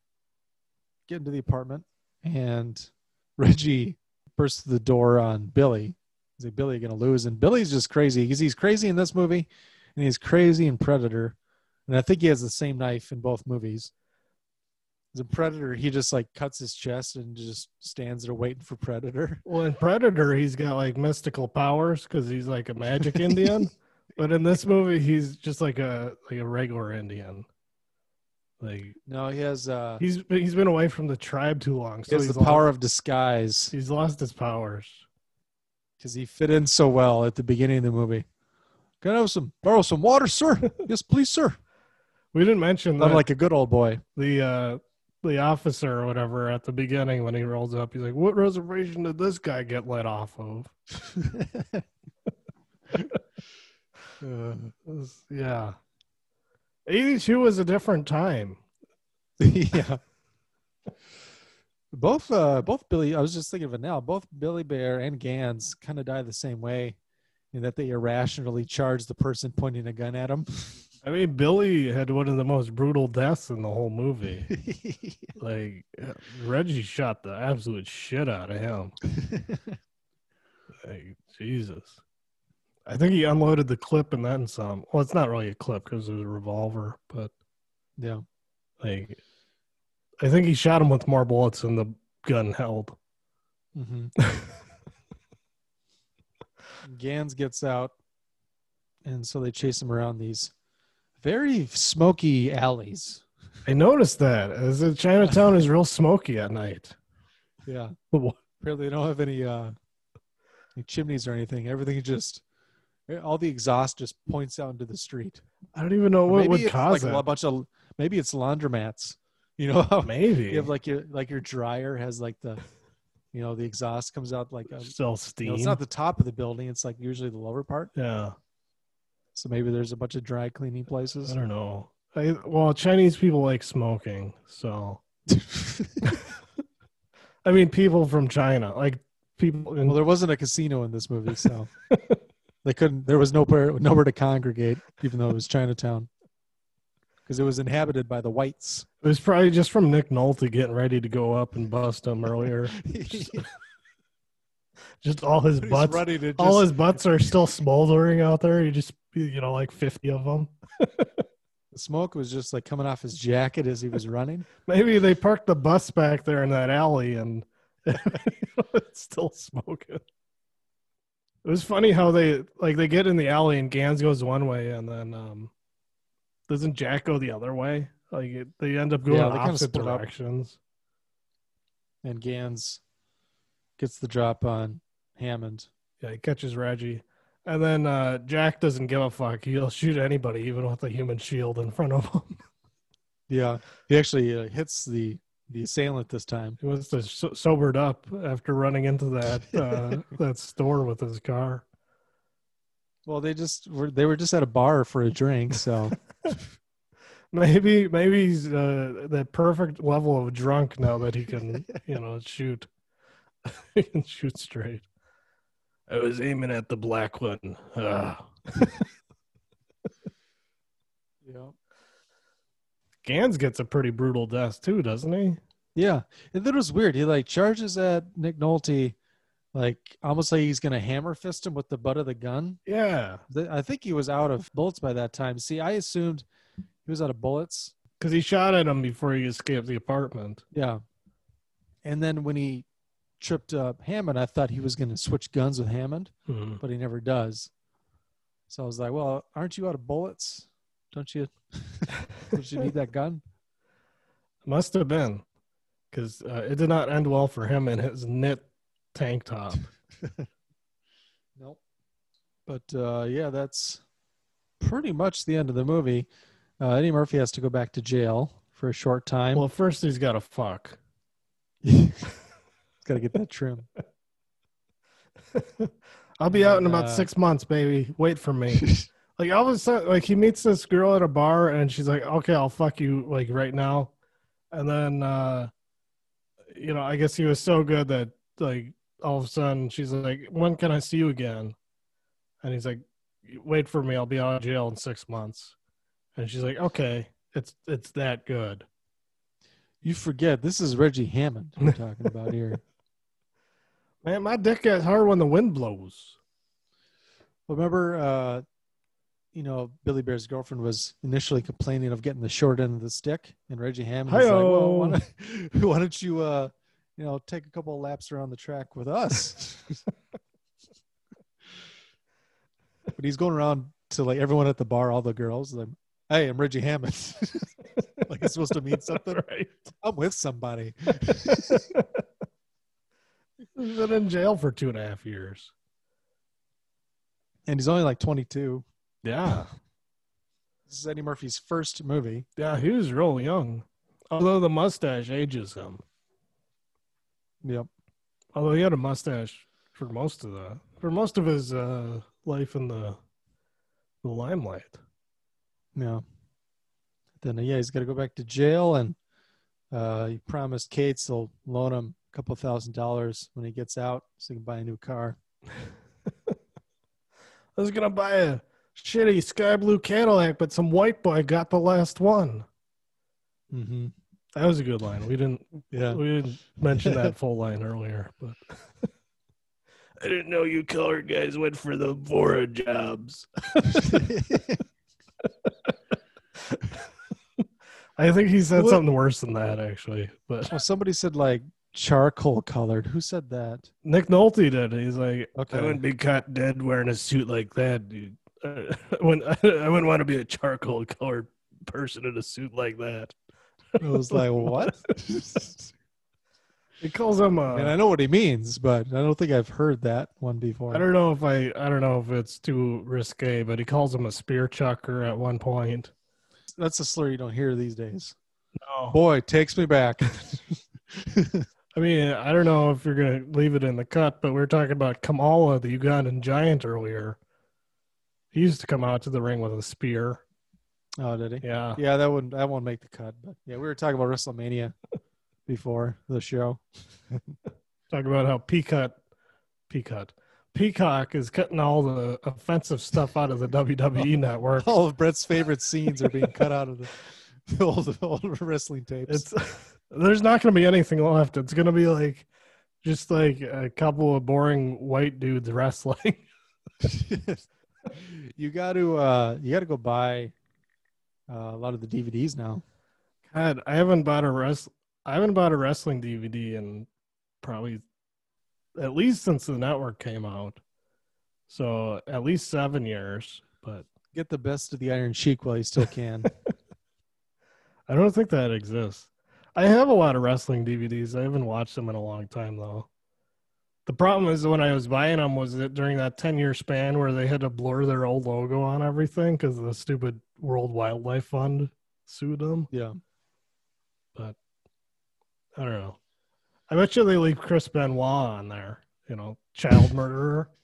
get into the apartment, and Reggie bursts the door on Billy. Is like, "Billy, gonna lose." And Billy's just crazy because he's crazy in this movie, and he's crazy in Predator. And I think he has the same knife in both movies. A Predator, he just like cuts his chest and just stands there waiting for Predator. *laughs* Well, in Predator, he's got like mystical powers because he's like a magic *laughs* Indian. But in this movie, he's just like a like a regular Indian. Like No, he has uh he's he's been away from the tribe too long, he so has he's the power lost, of disguise he's lost his powers. because he fit in so well at the beginning of the movie. Can I have some borrow some water, sir? *laughs* yes, please, sir. We didn't mention I'm that like a good old boy. the uh the officer or whatever at the beginning when he rolls up, he's like, "What reservation did this guy get let off of?" *laughs* Uh, was- yeah, eighty two was a different time. yeah. Both uh both Billy I was just thinking of it now, both Billy Bear and Ganz kind of die the same way in that they irrationally charge the person pointing a gun at them. *laughs* I mean, Billy had one of the most brutal deaths in the whole movie. *laughs* like Reggie shot the absolute shit out of him. like, Jesus. I think he unloaded the clip and then some. Well, it's not really a clip because it was a revolver, but yeah. like, I think he shot him with more bullets than the gun held. hmm *laughs* Ganz gets out and so they chase him around these very smoky alleys. I noticed that as the Chinatown is real smoky at night. Yeah. *laughs* Apparently they don't have any uh any chimneys or anything. Everything just all the exhaust just points out into the street. I don't even know what maybe would cause like it. a bunch of maybe it's laundromats. You know Maybe you have like your like your dryer has like the you know the exhaust comes out like a, still you steam. know, it's not the top of the building it's like usually the lower part yeah, so maybe there's a bunch of dry cleaning places I don't know. I, well, Chinese people like smoking, so *laughs* I mean, people from China, like people. In, well there wasn't a casino in this movie so *laughs* they couldn't there was nowhere nowhere to congregate even though it was chinatown because it was inhabited by the whites it was probably just from Nick Nolte getting ready to go up and bust him earlier. just, *laughs* just all his butts, ready to all just- his butts are still smoldering out there. He just, you know, like fifty of them. *laughs* the smoke was just like coming off his jacket as he was running *laughs* Maybe they parked the bus back there in that alley and *laughs* it's still smoking. It was funny how they like they get in the alley and Ganz goes one way and then um doesn't Jack go the other way? Like it, they end up going Yeah, in they kinda opposite up. directions. and Ganz gets the drop on hammond Yeah, he catches Reggie. And then uh Jack doesn't give a fuck. He'll shoot anybody, even with a human shield in front of him. *laughs* Yeah, he actually uh, hits the the assailant this time. He was so- sobered up after running into that uh, *laughs* that store with his car. Well, they just were they were just at a bar for a drink, so *laughs* Maybe maybe he's uh, the perfect level of drunk now that he can you know shoot. he can shoot straight. I was aiming at the black one. Ah. *laughs* yeah, Ganz gets a pretty brutal death too, doesn't he? yeah. And then it was weird. He like charges at Nick Nolte, like almost like he's gonna hammer fist him with the butt of the gun. Yeah, I think he was out of bullets by that time. See, I assumed he was out of bullets. because he shot at him before he escaped the apartment. Yeah. And then when he tripped up Hammond, I thought he was going to switch guns with Hammond, Mhm. but he never does. So I was like, well, aren't you out of bullets? Don't you? *laughs* Don't you need that gun? Must have been, because uh, it did not end well for him in his knit tank top. *laughs* Nope. But uh, yeah, that's pretty much the end of the movie. Uh, Eddie Murphy has to go back to jail for a short time. well, first he's got to fuck. *laughs* He's got to get that trim. *laughs* I'll be out in about six months, baby. Wait for me. *laughs* like all of a sudden, like he meets this girl at a bar, and she's like, "Okay, I'll fuck you like right now," and then, uh you know, I guess he was so good that like all of a sudden she's like, "When can I see you again?" And he's like, "Wait for me. I'll be out of jail in six months." And she's like, "Okay, it's it's that good." You forget this is Reggie Hammond we're talking about here. *laughs* Man, my dick gets hard when the wind blows. Remember, uh, you know, Billy Bear's girlfriend was initially complaining of getting the short end of the stick, and Reggie Hammond was like, "Well, why don't, *laughs* why don't you, uh, you know, take a couple of laps around the track with us?" *laughs* but he's going around to like everyone at the bar, all the girls, like, "Hey, I'm Reggie Hammond." *laughs* like it's supposed to mean something. right. I'm with somebody. He's been in jail for two and a half years. And he's only like 22. Yeah. This is Eddie Murphy's first movie. Yeah, he was real young. Although the mustache ages him. Yep. Although he had a mustache for most of the for most of his uh, life in the the limelight. Yeah. Then uh, yeah, he's got to go back to jail, and uh, he promised Cates he'll loan him a couple thousand dollars when he gets out, so he can buy a new car. *laughs* I was gonna buy a shitty sky blue Cadillac, but some white boy got the last one. Mm-hmm. That was a good line. We didn't Yeah. we didn't mention that *laughs* full line earlier, but *laughs* I didn't know you colored guys went for the Vora jobs. I think he said What- something worse than that actually, but Well, somebody said like charcoal colored. Who said that? Nick Nolte did. He's like, Okay. I wouldn't be caught dead wearing a suit like that, dude. I wouldn't, *laughs* I wouldn't *laughs* want to be a charcoal colored person in a suit like that. I was like, what? *laughs* He calls him. Uh, and I know what he means, but I don't think I've heard that one before. I don't know if I, I don't know if it's too risque, but he calls him a spear chucker at one point. That's a slur you don't hear these days. No. Boy, takes me back. I mean, I don't know if you're gonna leave it in the cut, but we were talking about Kamala, the Ugandan giant, earlier. He used to come out to the ring with a spear. oh, did he? Yeah. Yeah, that wouldn't that won't make the cut. But yeah, we were talking about WrestleMania *laughs* before the show. *laughs* Talking about how Peacock, Peacock, Peacock is cutting all the offensive stuff out of the WWE *laughs* network. All of Brett's favorite scenes are being cut out of the old old wrestling tapes. It's there's not going to be anything left. It's going to be like just like a couple of boring white dudes wrestling. *laughs* you got to uh you got to go buy uh, a lot of the DVDs now. God, I haven't bought a rest. I haven't bought a wrestling DVD in probably at least since the network came out. So at least seven years. But Get the best of the Iron Sheik while you still can. *laughs* I don't think that exists. I have a lot of wrestling DVDs. I haven't watched them in a long time though. The problem is when I was buying them was that during that 10 year span where they had to blur their old logo on everything because the stupid World Wildlife Fund sued them. yeah. But I don't know. I bet you they leave Chris Benoit on there, you know, child murderer. *laughs*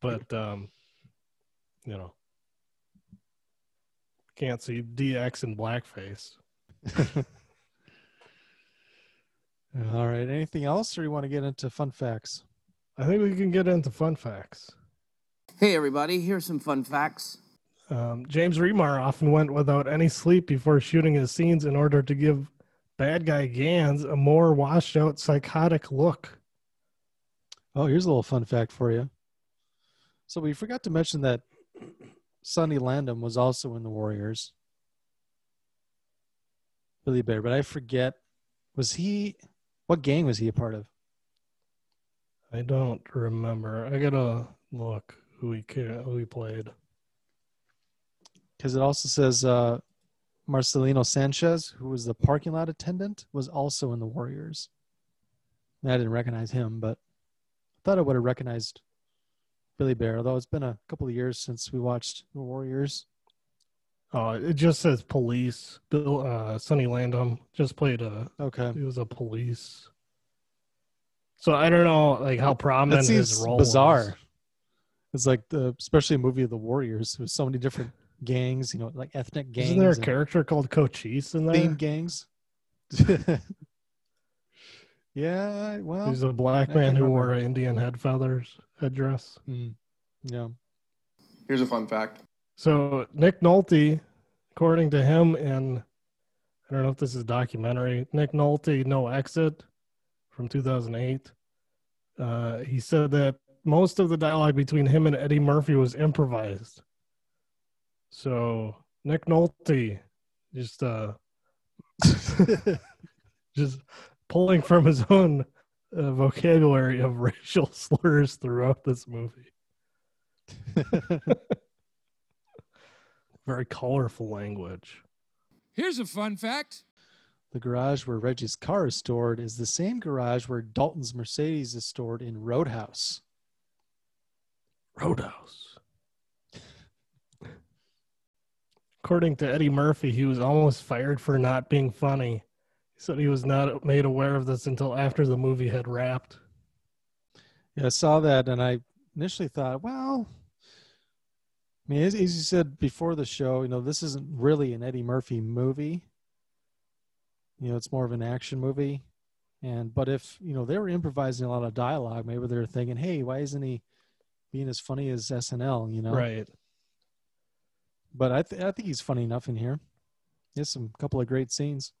But um, you know, can't see DX in blackface. *laughs* All right. Anything else, or you want to get into fun facts? I think we can get into fun facts. Hey, everybody, here's some fun facts. Um, James Remar often went without any sleep before shooting his scenes in order to give bad guy Ganz a more washed out psychotic look. Oh, here's a little fun fact for you. So we forgot to mention that Sonny Landham was also in the Warriors. Billy Bear, but I forget. Was he? What gang was he a part of? I don't remember. I gotta look who he who he played. Because it also says uh, Marcelino Sanchez, who was the parking lot attendant, was also in the Warriors. I didn't recognize him, but I thought I would have recognized Billy Bear. Although it's been a couple of years since we watched the Warriors. Oh, it just says police. Bill uh Sonny Landham just played a Okay. he was a police. So I don't know like how That prominent his seems role bizarre. was. It's like the especially a movie of the Warriors with so many different gangs, you know, like ethnic gangs. Isn't there a character called Cochise in there? theme gangs? *laughs* yeah, well, He's a black I man who remember. wore Indian head feathers headdress. Mm, yeah. Here's a fun fact. So Nick Nolte, according to him, in I don't know if this is documentary, Nick Nolte, No Exit, from 2008. Uh, he said that most of the dialogue between him and Eddie Murphy was improvised. So Nick Nolte, just uh, *laughs* just pulling from his own uh, vocabulary of racial *laughs* slurs throughout this movie. *laughs* Very colorful language. Here's a fun fact. The garage where Reggie's car is stored is the same garage where Dalton's Mercedes is stored in Roadhouse. Roadhouse. According to Eddie Murphy, he was almost fired for not being funny. He said he was not made aware of this until after the movie had wrapped. Yeah, I saw that and I initially thought, well, I mean, as, as you said before the show, you know, this isn't really an Eddie Murphy movie. You know, it's more of an action movie. And but if you know they were improvising a lot of dialogue, maybe they're thinking, "Hey, why isn't he being as funny as SNL?" You know, Right. But I th- I think he's funny enough in here. He has some couple of great scenes.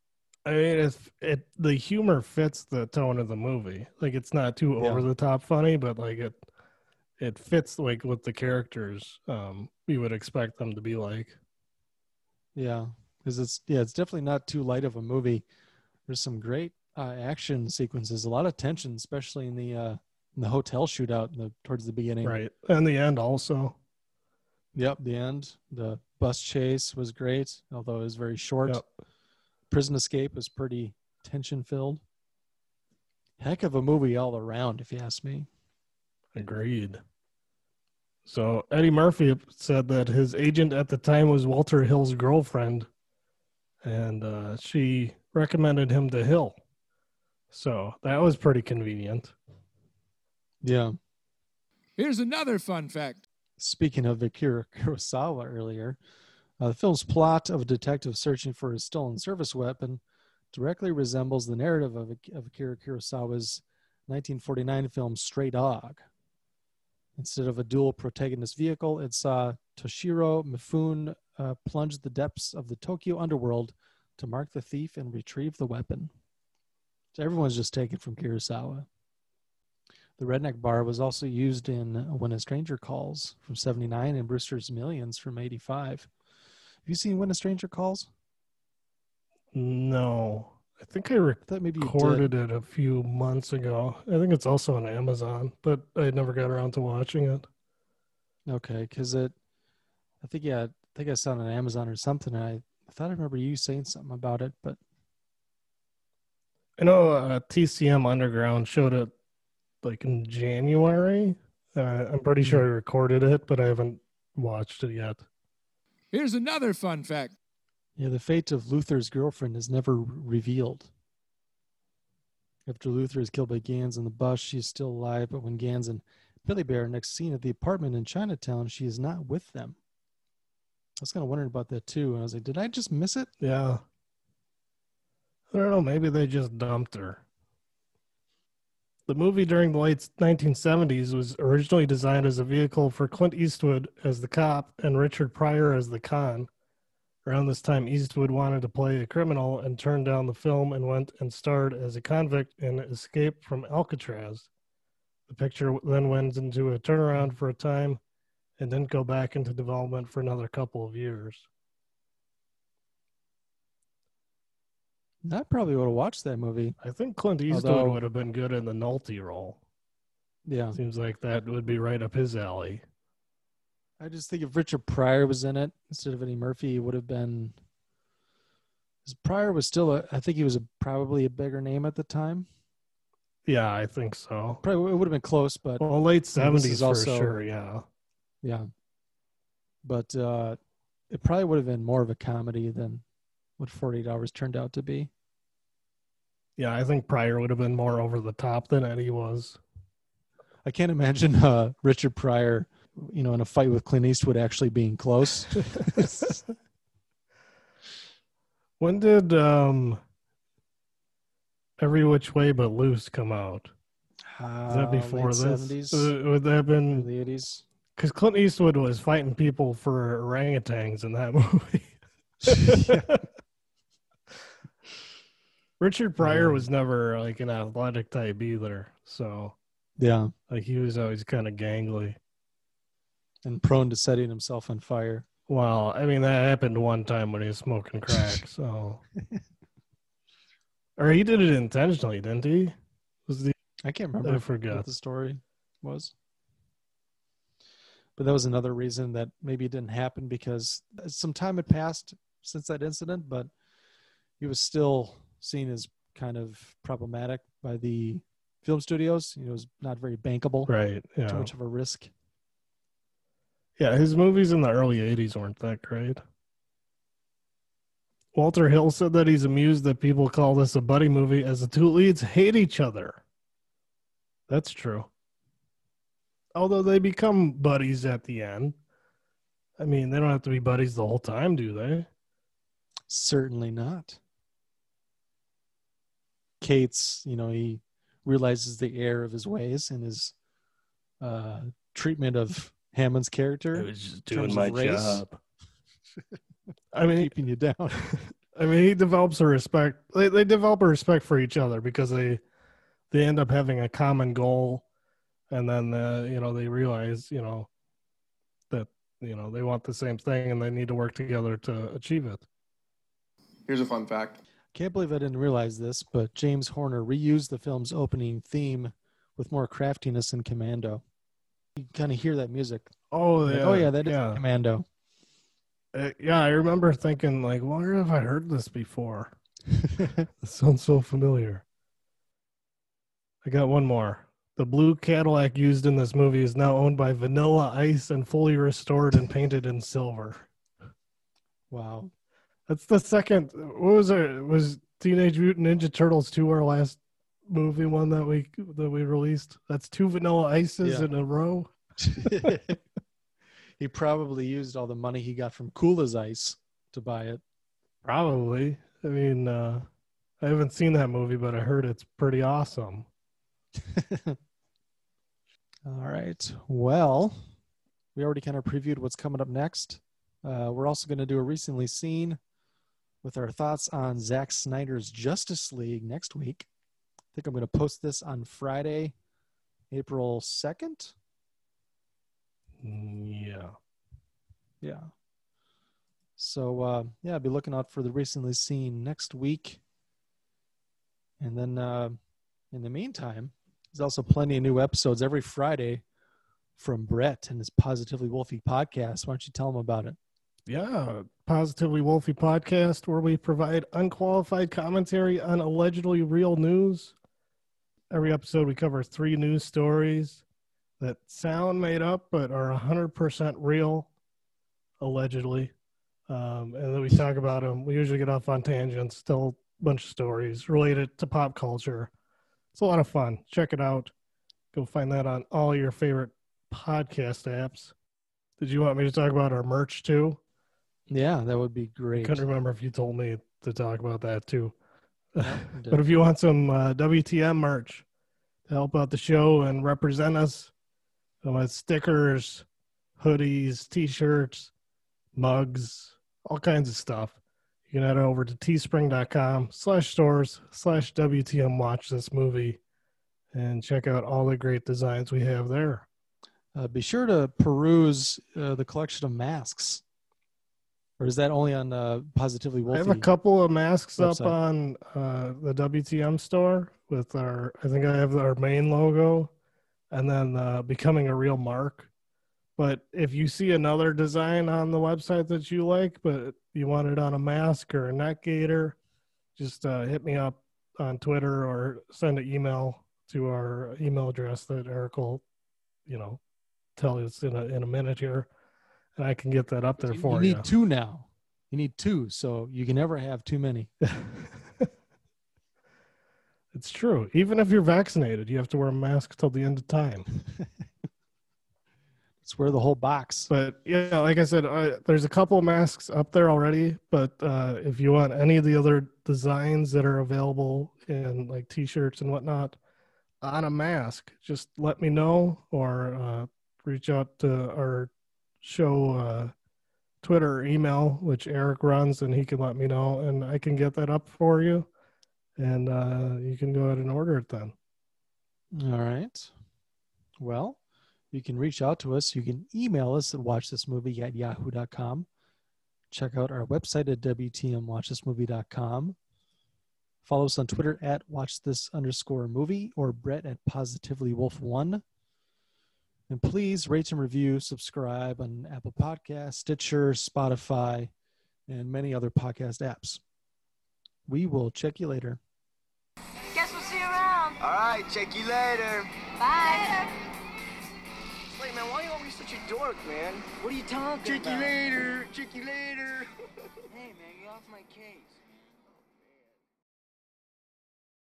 I mean, if it the humor fits the tone of the movie, like it's not too Yeah. over the top funny, but like it it fits like what the characters um you would expect them to be like. Yeah, because it's yeah, it's definitely not too light of a movie. There's some great uh, action sequences, a lot of tension, especially in the uh, in the hotel shootout in the, towards the beginning. Right. And the end also. Yep, the end. The bus chase was great, although it was very short. Yep. Prison escape was pretty tension filled. Heck of a movie all around, if you ask me. Agreed. So Eddie Murphy said that his agent at the time was Walter Hill's girlfriend, and uh, she recommended him to Hill. So that was pretty convenient. Yeah. Here's another fun fact. Speaking of Akira Kurosawa earlier, uh, the film's plot of a detective searching for his stolen service weapon directly resembles the narrative of, of Akira Kurosawa's 1949 film Stray Dog. Instead of a dual protagonist vehicle, it saw Toshiro Mifune uh, plunge the depths of the Tokyo underworld to mark the thief and retrieve the weapon. So everyone's just taken from Kurosawa. The Redneck Bar was also used in When a Stranger Calls from 79 and Brewster's Millions from 85. Have you seen When a Stranger Calls? No, I think I thought maybe recorded it a few months ago. I think it's also on Amazon, but I never got around to watching it. Okay, because it, I think yeah, I think I saw it on Amazon or something. And I, I thought I remember you saying something about it, but I know uh, TCM Underground showed it like in January. Uh, I'm pretty sure I recorded it, but I haven't watched it yet. Here's another fun fact. Yeah, the fate of Luther's girlfriend is never revealed. After Luther is killed by Ganz in the bus, she is still alive, but when Ganz and Billy Bear are next seen at the apartment in Chinatown, she is not with them. I was kind of wondering about that too, and I was like, did I just miss it? Yeah. I don't know. Maybe they just dumped her. The movie during the late 1970s was originally designed as a vehicle for Clint Eastwood as the cop and Richard Pryor as the con. Around this time, Eastwood wanted to play a criminal and turned down the film and went and starred as a convict in Escape from Alcatraz. The picture then went into a turnaround for a time and didn't go back into development for another couple of years. I probably would have watched that movie. I think Clint Eastwood Although- would have been good in the Nolte role. Yeah. Seems like that would be right up his alley. I just think if Richard Pryor was in it instead of Eddie Murphy, it would have been. Pryor was still a. I think he was a, probably a bigger name at the time. Yeah, I think so. Probably it would have been close, but Well, late you know, this 70s for also- sure, yeah. Yeah. But uh, it probably would have been more of a comedy than what 48 Hours turned out to be. Yeah, I think Pryor would have been more over the top than Eddie was. I can't imagine uh, Richard Pryor, you know, in a fight with Clint Eastwood actually being close. *laughs* when did um Every Which Way But Loose come out? Is Uh, that before late this? 70s, Uh, would that have been the 80s? because Clint Eastwood was fighting people for orangutans in that *laughs* movie. *laughs* Richard Pryor Yeah. was never like an athletic type either, so Yeah. like he was always kind of gangly. And prone to setting himself on fire. Well, I mean that happened one time when he was smoking crack, *laughs* so or he did it intentionally, didn't he? Was the I can't remember I forgot. what the story was. But that was another reason that maybe it didn't happen because some time had passed since that incident. But he was still seen as kind of problematic by the film studios. He was not very bankable. Right. Yeah. Too much of a risk. Yeah, his movies in the early 80s weren't that great. Walter Hill said that he's amused that people call this a buddy movie as the two leads hate each other. That's true. Although they become buddies at the end. I mean, they don't have to be buddies the whole time, do they? Certainly not. Cates, you know, he realizes the error of his ways and his uh, treatment of Hammond's character. I was just doing my race, job. *laughs* I mean, keeping you down. *laughs* I mean, he develops a respect. They, they develop a respect for each other because they they end up having a common goal, and then uh, you know they realize you know that you know they want the same thing and they need to work together to achieve it. Here's a fun fact. Can't believe I didn't realize this, but James Horner reused the film's opening theme with more craftiness in Commando. You kind of hear that music. Oh Like, yeah, oh yeah, that is yeah. Commando. Uh, yeah, I remember thinking like, where have I heard this before? *laughs* it sounds so familiar. I got one more. The blue Cadillac used in this movie is now owned by Vanilla Ice and fully restored and painted in silver. Wow. That's the second. What was it? Was Teenage Mutant Ninja Turtles two our last movie one that we that we released? That's two Vanilla Ices Yeah. in a row. *laughs* he probably used all the money he got from Cool as Ice to buy it. Probably. I mean, uh, I haven't seen that movie, but I heard it's pretty awesome. *laughs* All right. Well, we already kind of previewed what's coming up next. Uh, we're also going to do a recently seen with our thoughts on Zack Snyder's Justice League next week. I think I'm going to post this on Friday, April 2nd. Mm, Yeah. Yeah. So, uh, yeah, I'll be looking out for the recently seen next week. And then uh, in the meantime, there's also plenty of new episodes every Friday from Brett and his Positively Wolfie podcast. Why don't you tell them about it? Yeah, Positively Wolfie podcast, where we provide unqualified commentary on allegedly real news. Every episode, we cover three news stories that sound made up but are 100% real, allegedly. Um, and then we talk about them. We usually get off on tangents, tell a bunch of stories related to pop culture. It's a lot of fun. Check it out. Go find that on all your favorite podcast apps. Did you want me to talk about our merch too? Yeah, that would be great. I Couldn't remember if you told me to talk about that too. *laughs* but if you want some uh, WTM merch to help out the show and represent us, uh, with stickers, hoodies, t-shirts, mugs, all kinds of stuff, you can head over to teespring.com slash stores slash WTM watch this movie and check out all the great designs we have there. Uh, be sure to peruse uh, the collection of masks. Or is that only on uh, Positively I have a couple of masks website. up on uh, the WTM store with our. I think I have our main logo, and then uh, becoming a real mark. But if you see another design on the website that you like, but you want it on a mask or a neck gaiter, just uh, hit me up on Twitter or send an email to our email address that Eric will, you know, tell us in a in a minute here, and I can get that up there you, for you you. need two now. You need two, so you can never have too many. *laughs* It's true. Even if you're vaccinated, you have to wear a mask till the end of time. *laughs* Let's wear the whole box. But yeah, like I said, uh, there's a couple of masks up there already. But uh, if you want any of the other designs that are available in like t-shirts and whatnot on a mask, just let me know or uh, reach out to our show uh, Twitter or email, which Eric runs, and he can let me know, and I can get that up for you, and uh, you can go ahead and order it then. All right. Well, you can reach out to us. You can email us at watchthismovie at yahoo.com. Check out our website at WTMWatchThisMovie.com. Follow us on Twitter at watchthis underscore movie or Brett at positively wolf one. And please rate and review, subscribe on Apple Podcasts, Stitcher, Spotify, and many other podcast apps. We will check you later. Guess we'll see you around. All right, check you later. Bye. Wait, man, why are you always such a dork, man? What are you talking Check you later. Check you later. *laughs* Hey, man, get off my case.